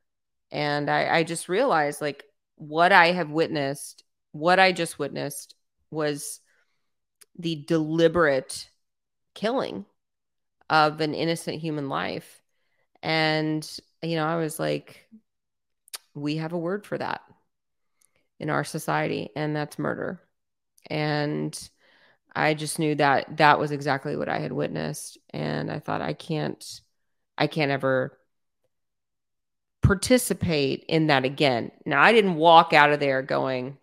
C: And I, I just realized like what i have witnessed what i just witnessed was the deliberate killing of an innocent human life. And you know i was like we have a word for that in our society and that's murder and I just knew that that was exactly what I had witnessed and I thought I can't I can't ever participate in that again. Now, I didn't walk out of there going,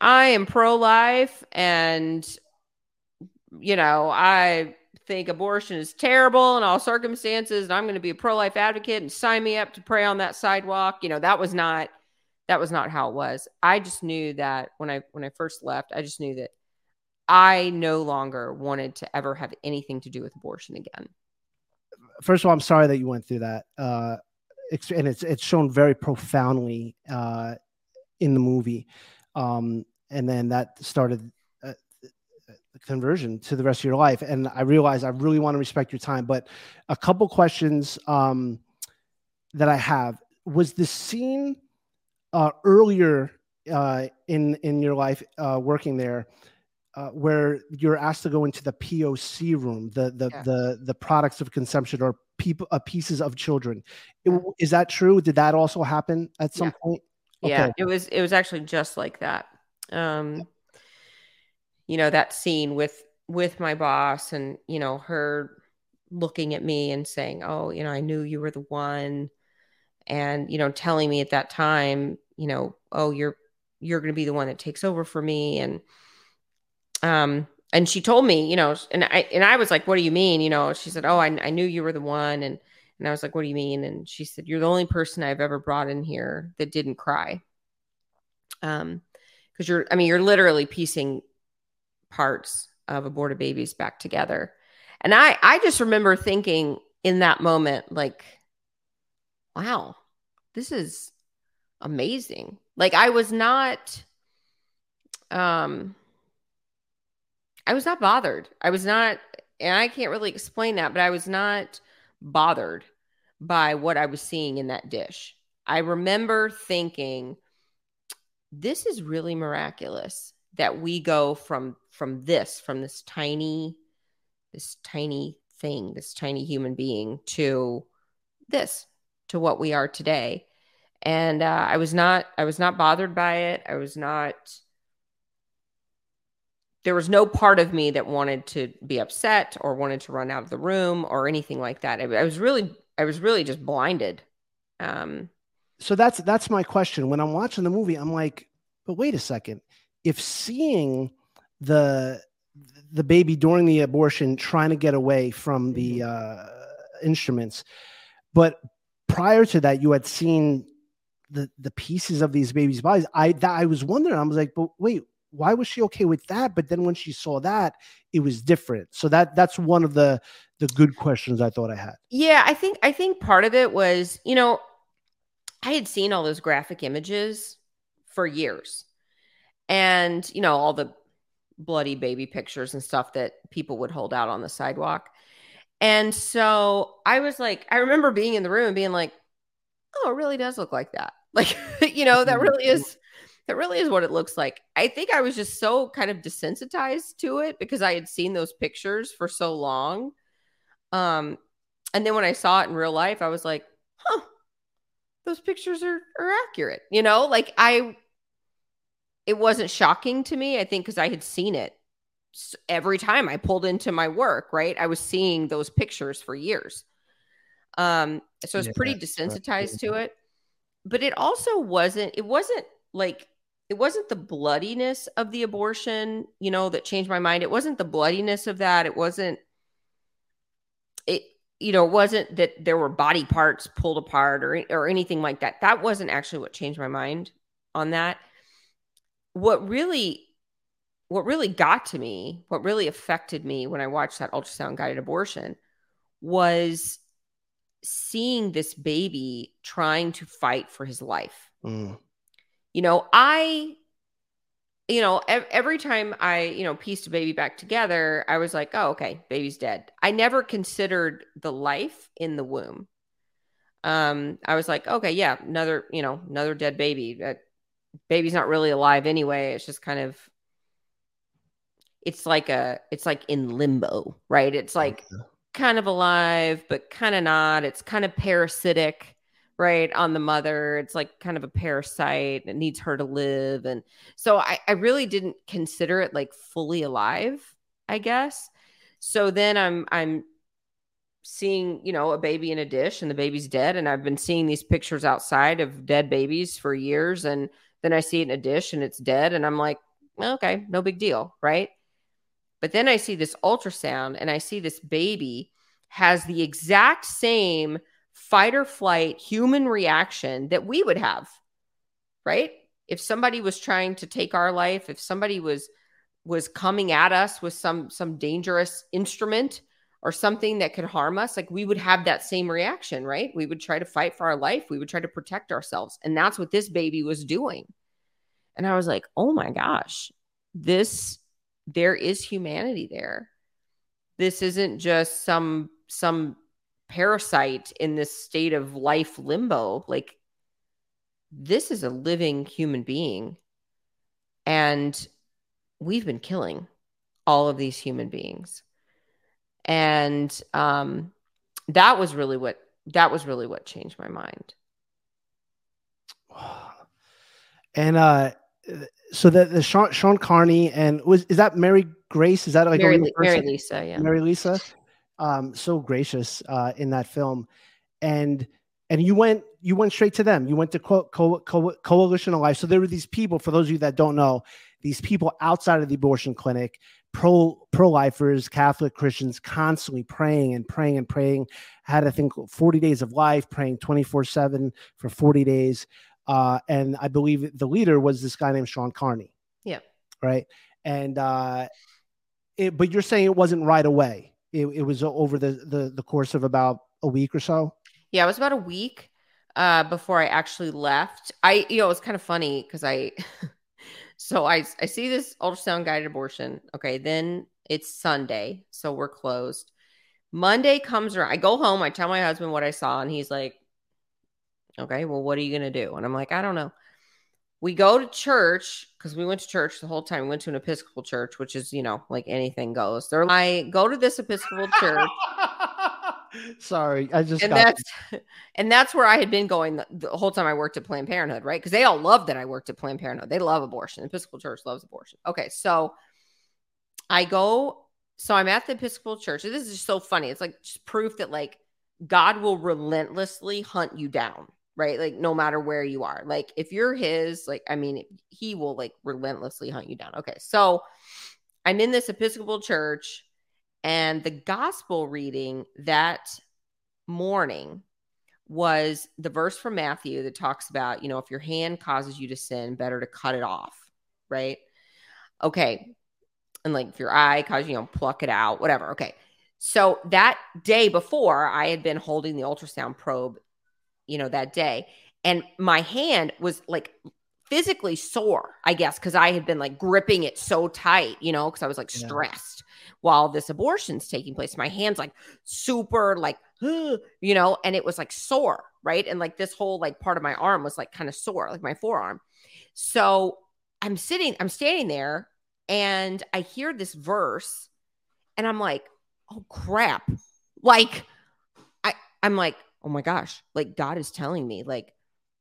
C: I am pro life and, you know, I think abortion is terrible in all circumstances and I'm going to be a pro life advocate and sign me up to pray on that sidewalk. You know, that was not that was not how it was. I just knew that when I when I first left, I just knew that I no longer wanted to ever have anything to do with abortion again.
B: First of all, I'm sorry that you went through that. Uh, it's, and it's it's shown very profoundly uh, in the movie, um, and then that started uh, conversion to the rest of your life. And I realize I really want to respect your time, but a couple questions um, that I have was the scene uh, earlier uh, in in your life uh, working there uh, where you're asked to go into the POC room, the the yeah. the the products of conception or people uh, pieces of children. It, is that true? Did that also happen at some
C: yeah.
B: point?
C: Okay. Yeah, it was it was actually just like that. Um, you know that scene with with my boss and you know her looking at me and saying, "Oh, you know, I knew you were the one," and you know, telling me at that time, you know, "Oh, you're you're going to be the one that takes over for me," and um and she told me you know and i and i was like what do you mean? You know she said oh i, I knew you were the one and and i was like what do you mean? And she said you're the only person i've ever brought in here that didn't cry. Um because you're i mean you're literally piecing parts of aborted babies back together. And i i just remember thinking in that moment like wow this is amazing like i was not um I was not bothered. I was not, and I can't really explain that, but I was not bothered by what I was seeing in that dish. I remember thinking, this is really miraculous that we go from from this from this tiny this tiny thing this tiny human being to this to what we are today and uh, i was not i was not bothered by it i was not there was no part of me that wanted to be upset or wanted to run out of the room or anything like that. I, I was really, I was really just blinded. Um,
B: so that's that's my question. When I'm watching the movie, I'm like, but wait a second. If seeing the the baby during the abortion trying to get away from the uh, instruments, but prior to that, you had seen the the pieces of these babies' bodies. I that I was wondering. I was like, but wait, why was she okay with that but then when she saw that it was different so that that's one of the the good questions i thought i had
C: yeah i think i think part of it was you know i had seen all those graphic images for years and you know all the bloody baby pictures and stuff that people would hold out on the sidewalk and so i was like i remember being in the room and being like oh it really does look like that like you know that really is that really is what it looks like. I think I was just so kind of desensitized to it because I had seen those pictures for so long. Um, and then when I saw it in real life, I was like, huh, those pictures are, are accurate. You know, like I, it wasn't shocking to me, I think, because I had seen it every time I pulled into my work, right? I was seeing those pictures for years. Um, so I was yeah, pretty desensitized to it. But it also wasn't, it wasn't like it wasn't the bloodiness of the abortion, you know, that changed my mind. It wasn't the bloodiness of that. It wasn't it you know, it wasn't that there were body parts pulled apart or or anything like that. That wasn't actually what changed my mind on that. What really what really got to me, what really affected me when I watched that ultrasound guided abortion was seeing this baby trying to fight for his life. Mm you know, I, you know, every time I, you know, pieced a baby back together, I was like, oh, okay, baby's dead. I never considered the life in the womb. Um, I was like, okay, yeah, another, you know, another dead baby. That baby's not really alive anyway. It's just kind of, it's like a, it's like in limbo, right? It's oh, like kind of alive, but kind of not. It's kind of parasitic right on the mother it's like kind of a parasite it needs her to live and so I, I really didn't consider it like fully alive i guess so then i'm i'm seeing, you know, a baby in a dish and the baby's dead. And I've been seeing these pictures outside of dead babies for years. And then I see it in a dish and it's dead. And I'm like, okay, no big deal. Right. But then I see this ultrasound and I see this baby has the exact same fight or flight human reaction that we would have. Right. If somebody was trying to take our life, if somebody was was coming at us with some some dangerous instrument or something that could harm us, like we would have that same reaction, right? We would try to fight for our life. We would try to protect ourselves. And that's what this baby was doing. And I was like, oh my gosh, this, there is humanity there. This isn't just some, some parasite in this state of life limbo. Like, this is a living human being. And we've been killing all of these human beings and um, that was really what that was really what changed my mind.
B: And uh, so the, the Shawn, Shawn Carney and was is that Mary Grace? Is that like
C: Mary, Marilisa? Yeah,
B: Marilisa. Um, so gracious uh, in that film, and and you went you went straight to them. You went to co- co- co- Coalition of Life. So there were these people. For those of you that don't know, these people outside of the abortion clinic pro pro lifers, Catholic Christians, constantly praying and praying and praying. Had I think 40 days of life, praying 24 seven for 40 days. Uh, and I believe the leader was this guy named Shawn Carney.
C: Yeah.
B: Right. And uh, it, but you're saying it wasn't right away. It, it was over the, the the course of about a week or so.
C: Yeah, it was about a week uh, before I actually left. I, you know, it was kind of funny because I So I I see this ultrasound guided abortion. Okay, then it's Sunday, so we're closed. Monday comes around. I go home. I tell my husband what I saw, and he's like, "Okay, well, what are you gonna do?" And I'm like, "I don't know." We go to church because we went to church the whole time. We went to an Episcopal church, which is you know like anything goes. There, I go to this Episcopal church.
B: Sorry, I just
C: and that's and that's where I had been going the, the, whole time I worked at Planned Parenthood, right? Because they all love that I worked at Planned Parenthood. They love abortion. The Episcopal Church loves abortion. Okay, so I go. So I'm at the Episcopal Church. This is just so funny. It's like just proof that like God will relentlessly hunt you down, right? Like no matter where you are. Like if you're His, like I mean, He will like relentlessly hunt you down. Okay, so I'm in this Episcopal church and the gospel reading that morning was the verse from Matthew that talks about, you know, if your hand causes you to sin, better to cut it off, right? Okay. And like if your eye causes you, know, pluck it out, whatever. Okay. So that day before, I had been holding the ultrasound probe, you know, that day, and my hand was like physically sore, I guess, because I had been like gripping it so tight, you know, because I was like yeah. stressed while this abortion's taking place. My hands like super like, you know, and it was like sore, right? And like this whole like part of my arm was like kind of sore, like my forearm. So I'm sitting, I'm standing there and I hear this verse and I'm like, oh crap. Like I I'm like, oh my gosh, like God is telling me like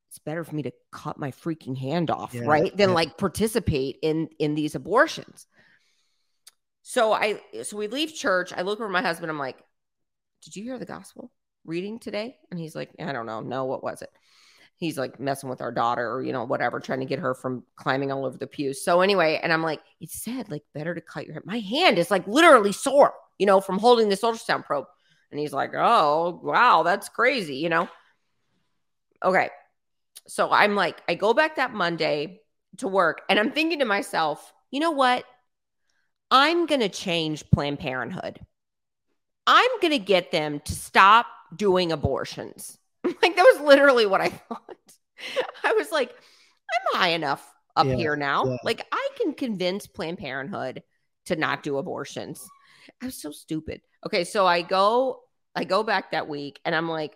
C: it's better for me to cut my freaking hand off, yeah, right? Than yeah. like participate in in these abortions. So I so we leave church. I look over my husband. I'm like, "Did you hear the gospel reading today?" And he's like, "I don't know. No, what was it?" He's like messing with our daughter or you know whatever, trying to get her from climbing all over the pews. So anyway, and I'm like, "It said like better to cut your hair." My hand is like literally sore, you know, from holding this ultrasound probe. And he's like, "Oh, wow, that's crazy," you know. Okay. So I'm like, I go back that Monday to work and I'm thinking to myself, you know what? I'm going to change Planned Parenthood. I'm going to get them to stop doing abortions. like that was literally what I thought. I was like, I'm high enough up yeah, here now. Yeah. Like I can convince Planned Parenthood to not do abortions. I was so stupid. Okay, so I go I go back that week and I'm like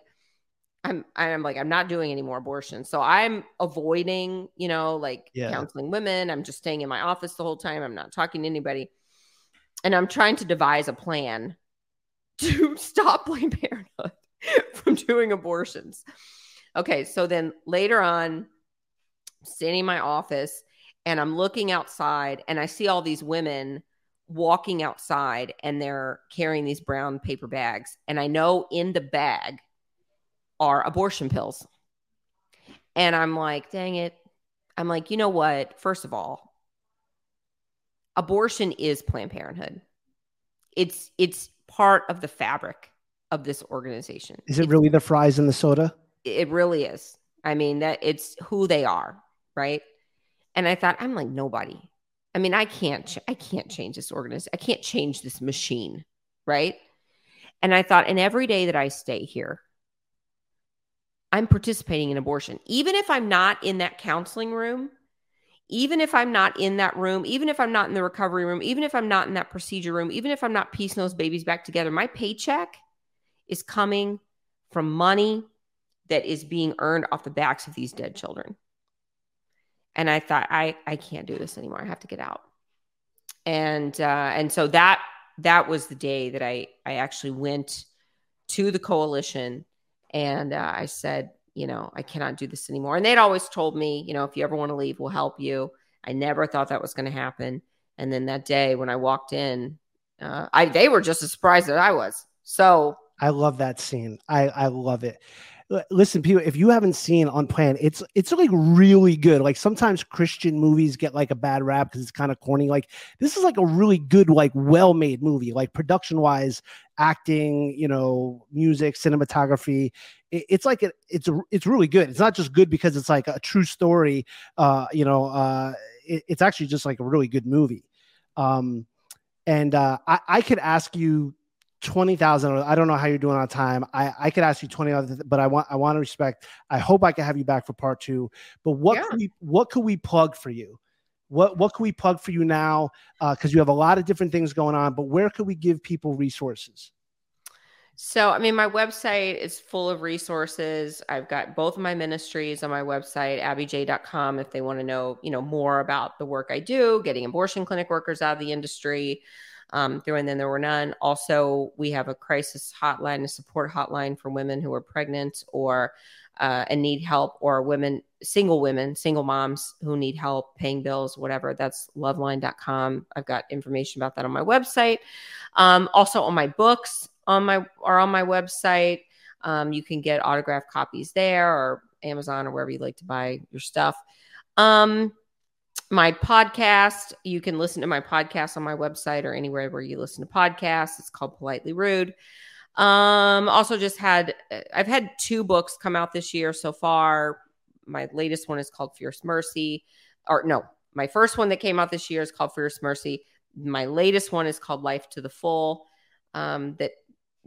C: I'm I'm like I'm not doing any more abortions. So I'm avoiding, you know, like yeah. counseling women. I'm just staying in my office the whole time. I'm not talking to anybody and I'm trying to devise a plan to stop Planned Parenthood from doing abortions. Okay, so then later on, standing in my office and I'm looking outside and I see all these women walking outside and they're carrying these brown paper bags. And I know in the bag are abortion pills. And I'm like, dang it. I'm like, you know what? First of all, abortion is Planned Parenthood. It's it's part of the fabric of this organization.
B: Is it
C: It's-
B: really the fries and the soda?
C: it really is. I mean, that it's who they are, right? And I thought, I'm like nobody. I mean, I can't, I can't change this organization. I can't change this machine, right? And I thought, and every day that I stay here, I'm participating in abortion, even if I'm not in that counseling room, even if I'm not in that room, even if I'm not in the recovery room, even if I'm not in that procedure room, even if I'm not piecing those babies back together, my paycheck is coming from money that is being earned off the backs of these dead children. And I thought, I I can't do this anymore. I have to get out. And uh, and so that that was the day that I I actually went to the coalition and uh, I said, you know, I cannot do this anymore. And they'd always told me, you know, if you ever want to leave, we'll help you. I never thought that was going to happen. And then that day when I walked in, uh, I they were just as surprised as I was. So
B: I love that scene. I I love it. Listen, people, if you haven't seen Unplanned, it's it's like really good. Like sometimes Christian movies get like a bad rap because it's kind of corny. Like this is like a really good, like well-made movie. Like production-wise, acting, you know, music, cinematography. It, it's like it, it's it's really good. It's not just good because it's like a true story. Uh, you know, uh, it, it's actually just like a really good movie. Um, and uh, I, I could ask you twenty thousand. I don't know how you're doing on time. I, I could ask you twenty other, but I want I want to respect. I hope I can have you back for part two. But what
C: Yeah.
B: could we what could we plug for you? What what could we plug for you now? Uh, because you have a lot of different things going on. But where could we give people resources?
C: So, I mean, my website is full of resources. I've got both of my ministries on my website, abbyj.com, if they want to know, you know, more about the work I do, getting abortion clinic workers out of the industry. Um, and then there were none. Also, we have a crisis hotline, a support hotline for women who are pregnant or uh, and need help, or women, single women, single moms who need help paying bills, whatever. That's loveline.com. I've got information about that on my website. Um, also on my books on my are on my website. Um, you can get autographed copies there or Amazon or wherever you like to buy your stuff. Um, my podcast, you can listen to my podcast on my website or anywhere where you listen to podcasts. It's called Politely Rude. Um, also just had I've had two books come out this year so far. My latest one is called Fierce Mercy, or no, my first one that came out this year is called Fierce Mercy. My latest one is called Life to the Full. Um, that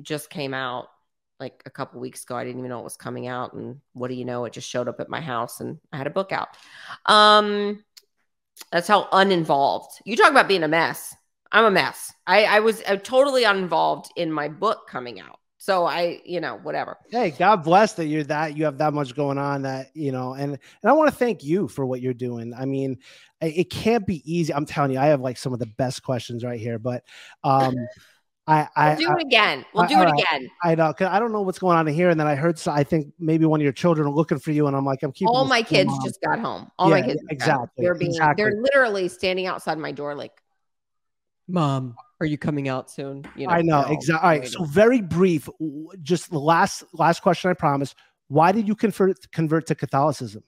C: just came out like a couple weeks ago. I didn't even know it was coming out, and what do you know? It just showed up at my house, and I had a book out. Um, that's how uninvolved. You talk about being a mess. I'm a mess. I, I was uh, totally uninvolved in my book coming out. So I, you know, whatever.
B: Hey, God bless that you're that you have that much going on that you know, and and I want to thank you for what you're doing. I mean, it can't be easy. I'm telling you, I have like some of the best questions right here, but um, I I
C: We'll do it again. We'll
B: I-
C: do it
B: all right.
C: again.
B: I know, 'cause I don't know what's going on here. And then I heard, so I think maybe one of your children are looking for you, and I'm like, I'm keeping
C: All my kids
B: mom.
C: just got home. All my kids, just got home.
B: exactly,
C: They're being,
B: exactly.
C: they're literally standing outside my door, like, "Mom, are you coming out soon?" You
B: know,
C: I know
B: exactly. All right, so very brief. Just the last last question, I promise. Why did you convert convert to Catholicism?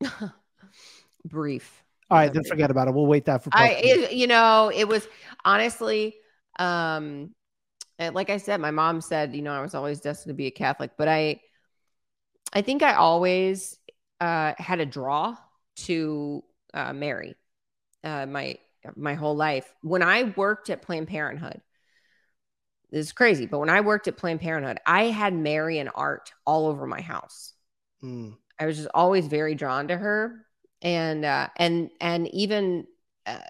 C: brief.
B: All right,
C: Yeah,
B: then forget about it. We'll wait that for. part
C: I, it, you know, it was honestly, um, like I said, my mom said, you know, I was always destined to be a Catholic, but I, I think I always uh, had a draw to uh, Mary, uh, my my whole life. When I worked at Planned Parenthood, this is crazy, but when I worked at Planned Parenthood, I had Marian art all over my house.
B: Mm,
C: I was just always very drawn to her, and uh, and and even uh,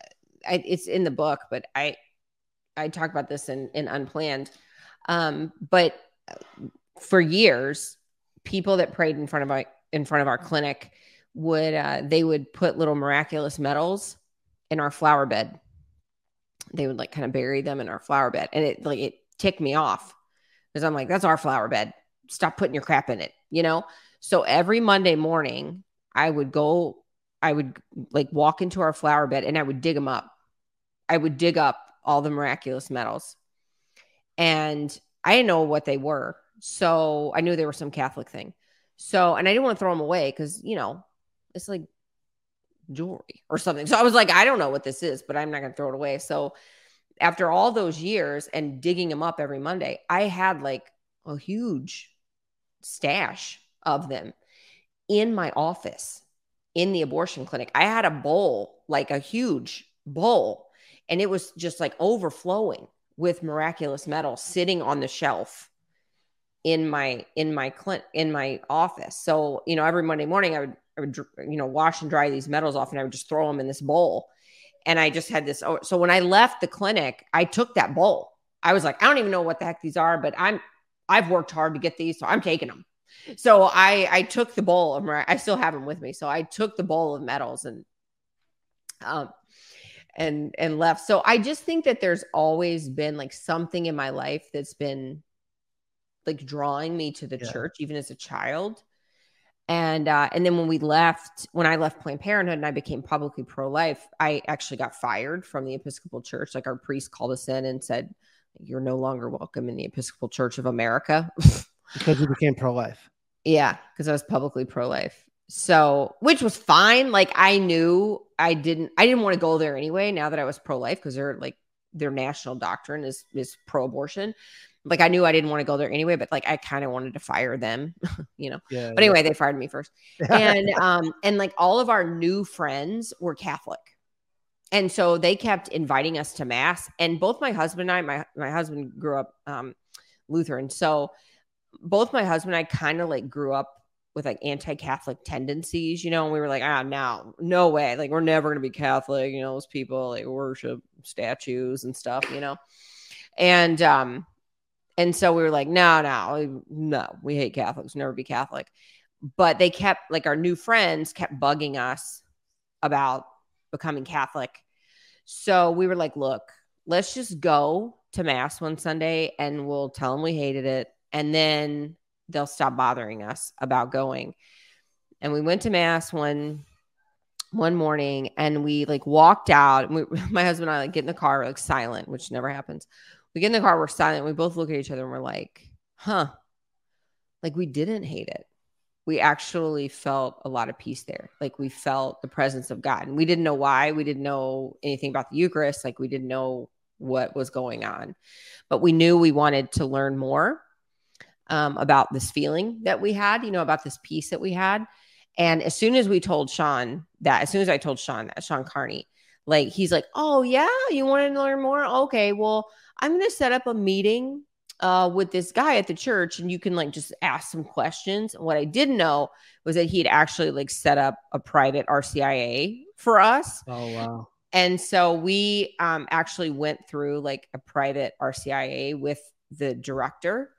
C: I, it's in the book, but I I talk about this in in Unplanned. Um, but for years, people that prayed in front of our in front of our clinic would uh, they would put little miraculous medals in our flower bed. They would like kind of bury them in our flower bed, and it like it ticked me off because I'm like, that's our flower bed. Stop putting your crap in it, you know. So every Monday morning, I would go, I would like walk into our flower bed and I would dig them up. I would dig up all the miraculous medals. And I didn't know what they were. So I knew they were some Catholic thing. So, and I didn't want to throw them away because, you know, it's like jewelry or something. So I was like, I don't know what this is, but I'm not going to throw it away. So after all those years and digging them up every Monday, I had like a huge stash of them in my office in the abortion clinic. I had a bowl, like a huge bowl, and it was just like overflowing with miraculous medals sitting on the shelf in my in my clinic in my office. So, you know, every Monday morning I would I would you know wash and dry these medals off and I would just throw them in this bowl. And I just had this oh, so when I left the clinic, I took that bowl. I was like, I don't even know what the heck these are, but I'm I've worked hard to get these, so I'm taking them. So I I took the bowl of I still have them with me. So I took the bowl of medals and um and and left. So I just think that there's always been like something in my life that's been like drawing me to the yeah. church even as a child. And uh and then when we left when I left Planned Parenthood and I became publicly pro-life, I actually got fired from the Episcopal Church. Like our priest called us in and said, You're no longer welcome in the Episcopal Church of America.
B: because you became pro-life.
C: Yeah, because I was publicly pro-life. So, which was fine. Like I knew I didn't I didn't want to go there anyway now that I was pro-life because they're like their national doctrine is is pro-abortion. Like I knew I didn't want to go there anyway, but like I kind of wanted to fire them, you know. Yeah, but anyway, yeah. they fired me first. and um and like all of our new friends were Catholic. And so they kept inviting us to mass and both my husband and I my my husband grew up um Lutheran. So both my husband and I kind of like grew up with like anti-Catholic tendencies, you know, and we were like, ah, no, no way. Like, we're never gonna be Catholic, you know, those people like worship statues and stuff, you know. And um, and so we were like, no, no, no, we hate Catholics, never be Catholic. But they kept like our new friends kept bugging us about becoming Catholic. So we were like, look, let's just go to mass one Sunday and we'll tell them we hated it and then they'll stop bothering us about going. And we went to mass one one morning and we like walked out. We, my husband and I like get in the car, like silent, which never happens. We get in the car, we're silent. We both look at each other and we're like, huh. Like we didn't hate it. We actually felt a lot of peace there. Like we felt the presence of God. And we didn't know why. We didn't know anything about the Eucharist. Like we didn't know what was going on. But we knew we wanted to learn more um, about this feeling that we had, you know, about this peace that we had. And as soon as we told Shawn that, as soon as I told Shawn that, Shawn Carney, like he's like, "Oh yeah, you want to learn more? Okay, well, I'm going to set up a meeting uh, with this guy at the church, and you can like just ask some questions." what I didn't know was that he'd actually like set up a private RCIA for us.
B: Oh wow!
C: And so we um, actually went through like a private RCIA with the director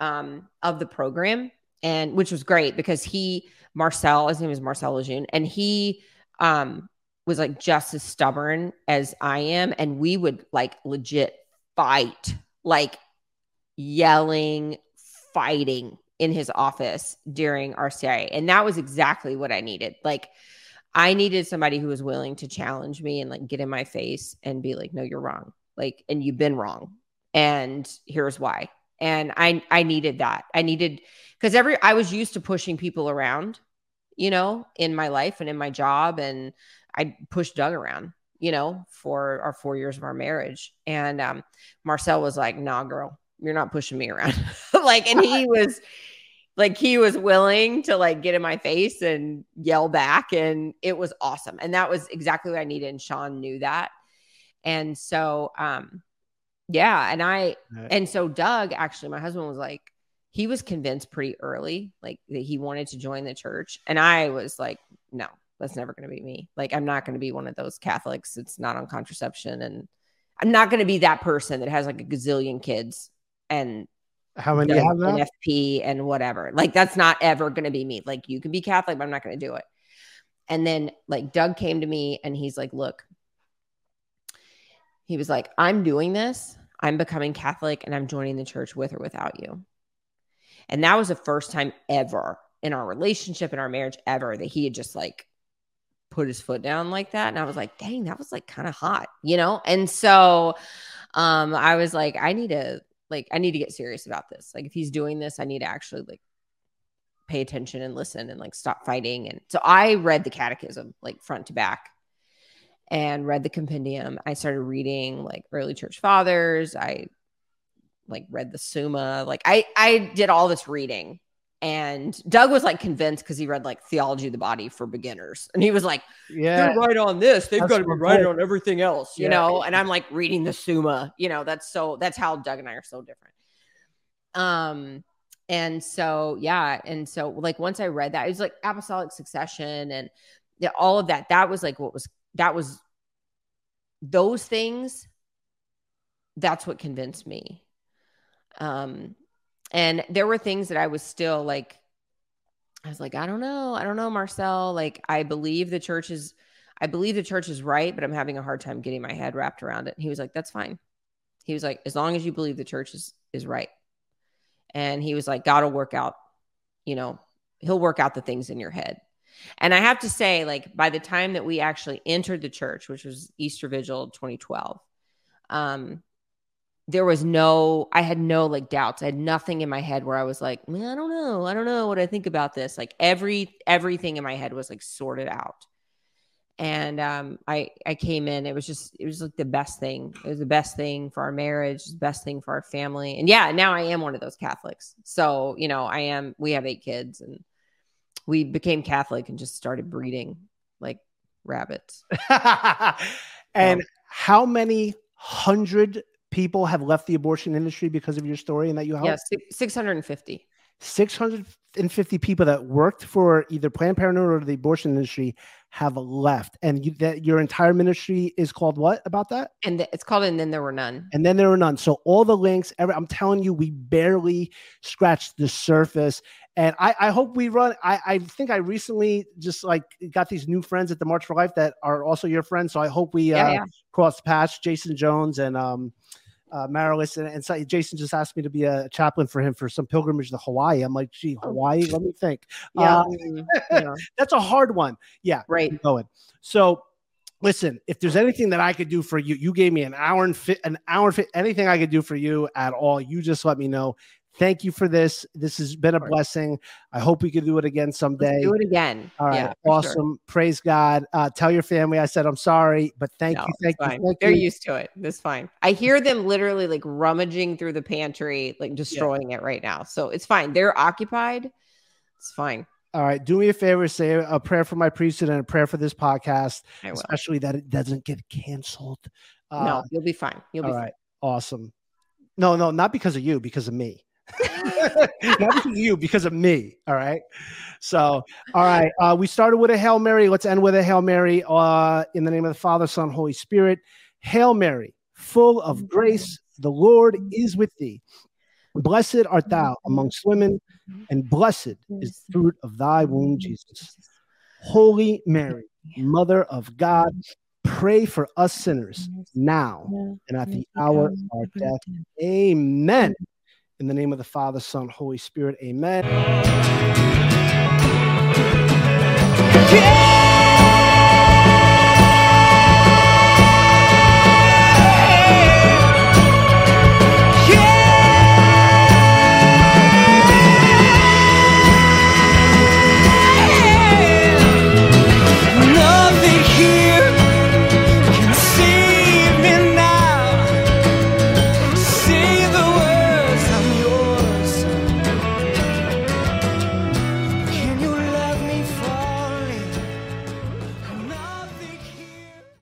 C: um, of the program, and which was great because he Marcel, his name is Marcel Lejeune, and he um, was like just as stubborn as I am, and we would like legit fight, like yelling, fighting in his office during RCIA, and that was exactly what I needed. Like. I needed somebody who was willing to challenge me and like get in my face and be like, no, you're wrong. Like, and you've been wrong. And here's why and i i needed that. I needed because every i was used to pushing people around you know in my life and in my job and i pushed doug around you know for our four years of our marriage. And um marcel was like nah girl you're not pushing me around. Like and he was like he was willing to like get in my face and yell back and it was awesome. And that was exactly what i needed and shawn knew that. And so um yeah. And I, and so Doug, actually, my husband was like, he was convinced pretty early, like that he wanted to join the church. And I was like, no, that's never going to be me. Like, I'm not going to be one of those Catholics that's not on contraception. And I'm not going to be that person that has like a gazillion kids and
B: how many have
C: that? FP and whatever. Like, that's not ever going to be me. Like, you can be Catholic, but I'm not going to do it. And then, like, Doug came to me and he's like, look, he was like, I'm doing this I'm becoming Catholic and I'm joining the church with or without you. And that was the first time ever in our relationship, in our marriage, ever that he had just like put his foot down like that. And I was like, dang, that was like kind of hot, you know? And so um I was like, I need to like I need to get serious about this. Like if he's doing this, I need to actually like pay attention and listen and like stop fighting. And so I read the catechism like front to back and read the compendium. I started reading like early church fathers. I like read the Summa. Like I I did all this reading. And Doug was like convinced because he read like theology of the body for beginners. And he was like,
B: Yeah.
C: they're right on this. They've got to be right on everything else, you
B: Yeah.
C: know? And I'm like reading the Summa, you know, that's so that's how Doug and I are so different. Um, and so yeah, and so like once I read that, it was like apostolic succession and all of that. That was like what was that was those things, that's what convinced me. Um, and there were things that I was still like, I was like, I don't know, I don't know, Marcel. Like, I believe the church is, I believe the church is right, but I'm having a hard time getting my head wrapped around it. And he was like, that's fine. He was like, as long as you believe the church is is right. And he was like, God will work out, you know, he'll work out the things in your head. And I have to say, like, by the time that we actually entered the church, which was Easter Vigil 2012, um, there was no, I had no like doubts. I had nothing in my head where I was like, man, I don't know. I don't know what I think about this. Like every everything in my head was like sorted out. And um, I I came in. It was just it was like the best thing. It was the best thing for our marriage, the best thing for our family. And yeah, now I am one of those Catholics. So you know, I am. We have eight kids, and we became Catholic and just started breeding like rabbits.
B: and how many hundred people have left the abortion industry because of your story and that you helped?
C: Yeah, six hundred and fifty.
B: 650 people that worked for either Planned Parenthood or the abortion industry have left. And you, that your entire ministry is called what about that?
C: And th- it's called And Then There Were None.
B: And then there were none. So all the links, every, I'm telling you, we barely scratched the surface. And I, I hope we run. I, I think I recently just like got these new friends at the March for Life that are also your friends. So I hope we
C: Yeah,
B: uh,
C: yeah.
B: cross paths. Jason Jones and um, uh, Marilisa and, and so Jason just asked me to be a chaplain for him for some pilgrimage to Hawaii. I'm like, gee, Hawaii. Let me think.
C: Yeah. Mm, yeah.
B: that's a hard one. Yeah,
C: Right.
B: going. So, listen, if there's anything that I could do for you, you gave me an hour and fit an hour and fit anything I could do for you at all. You just let me know. Thank you for this. This has been a blessing. I hope we could do it again someday.
C: Let's do it again.
B: All right,
C: Yeah, for sure.
B: awesome. Praise God. Uh, tell your family I said I'm sorry, but thank
C: No,
B: you, thank you, thank
C: They're
B: you.
C: used to it. It's fine. I hear them literally like rummaging through the pantry, like destroying it right now. So it's fine. They're occupied. It's fine.
B: All right, do me a favor, say a prayer for my priesthood and a prayer for this podcast, especially that it doesn't get canceled. Uh,
C: no, you'll be fine. You'll be
B: All right. Awesome. No, no, not because of you, because of me. not because of you, because of me. All right. So, all right. Uh, we started with a Hail Mary. Let's end with a Hail Mary. Uh, in the name of the Father, Son, Holy Spirit. Hail Mary, full of grace, the Lord is with thee. Blessed art thou amongst women, and blessed is the fruit of thy womb, Jesus. Holy Mary, Mother of God, pray for us sinners now and at the hour of our death. Amen. In the name of the Father, Son, Holy Spirit. Amen.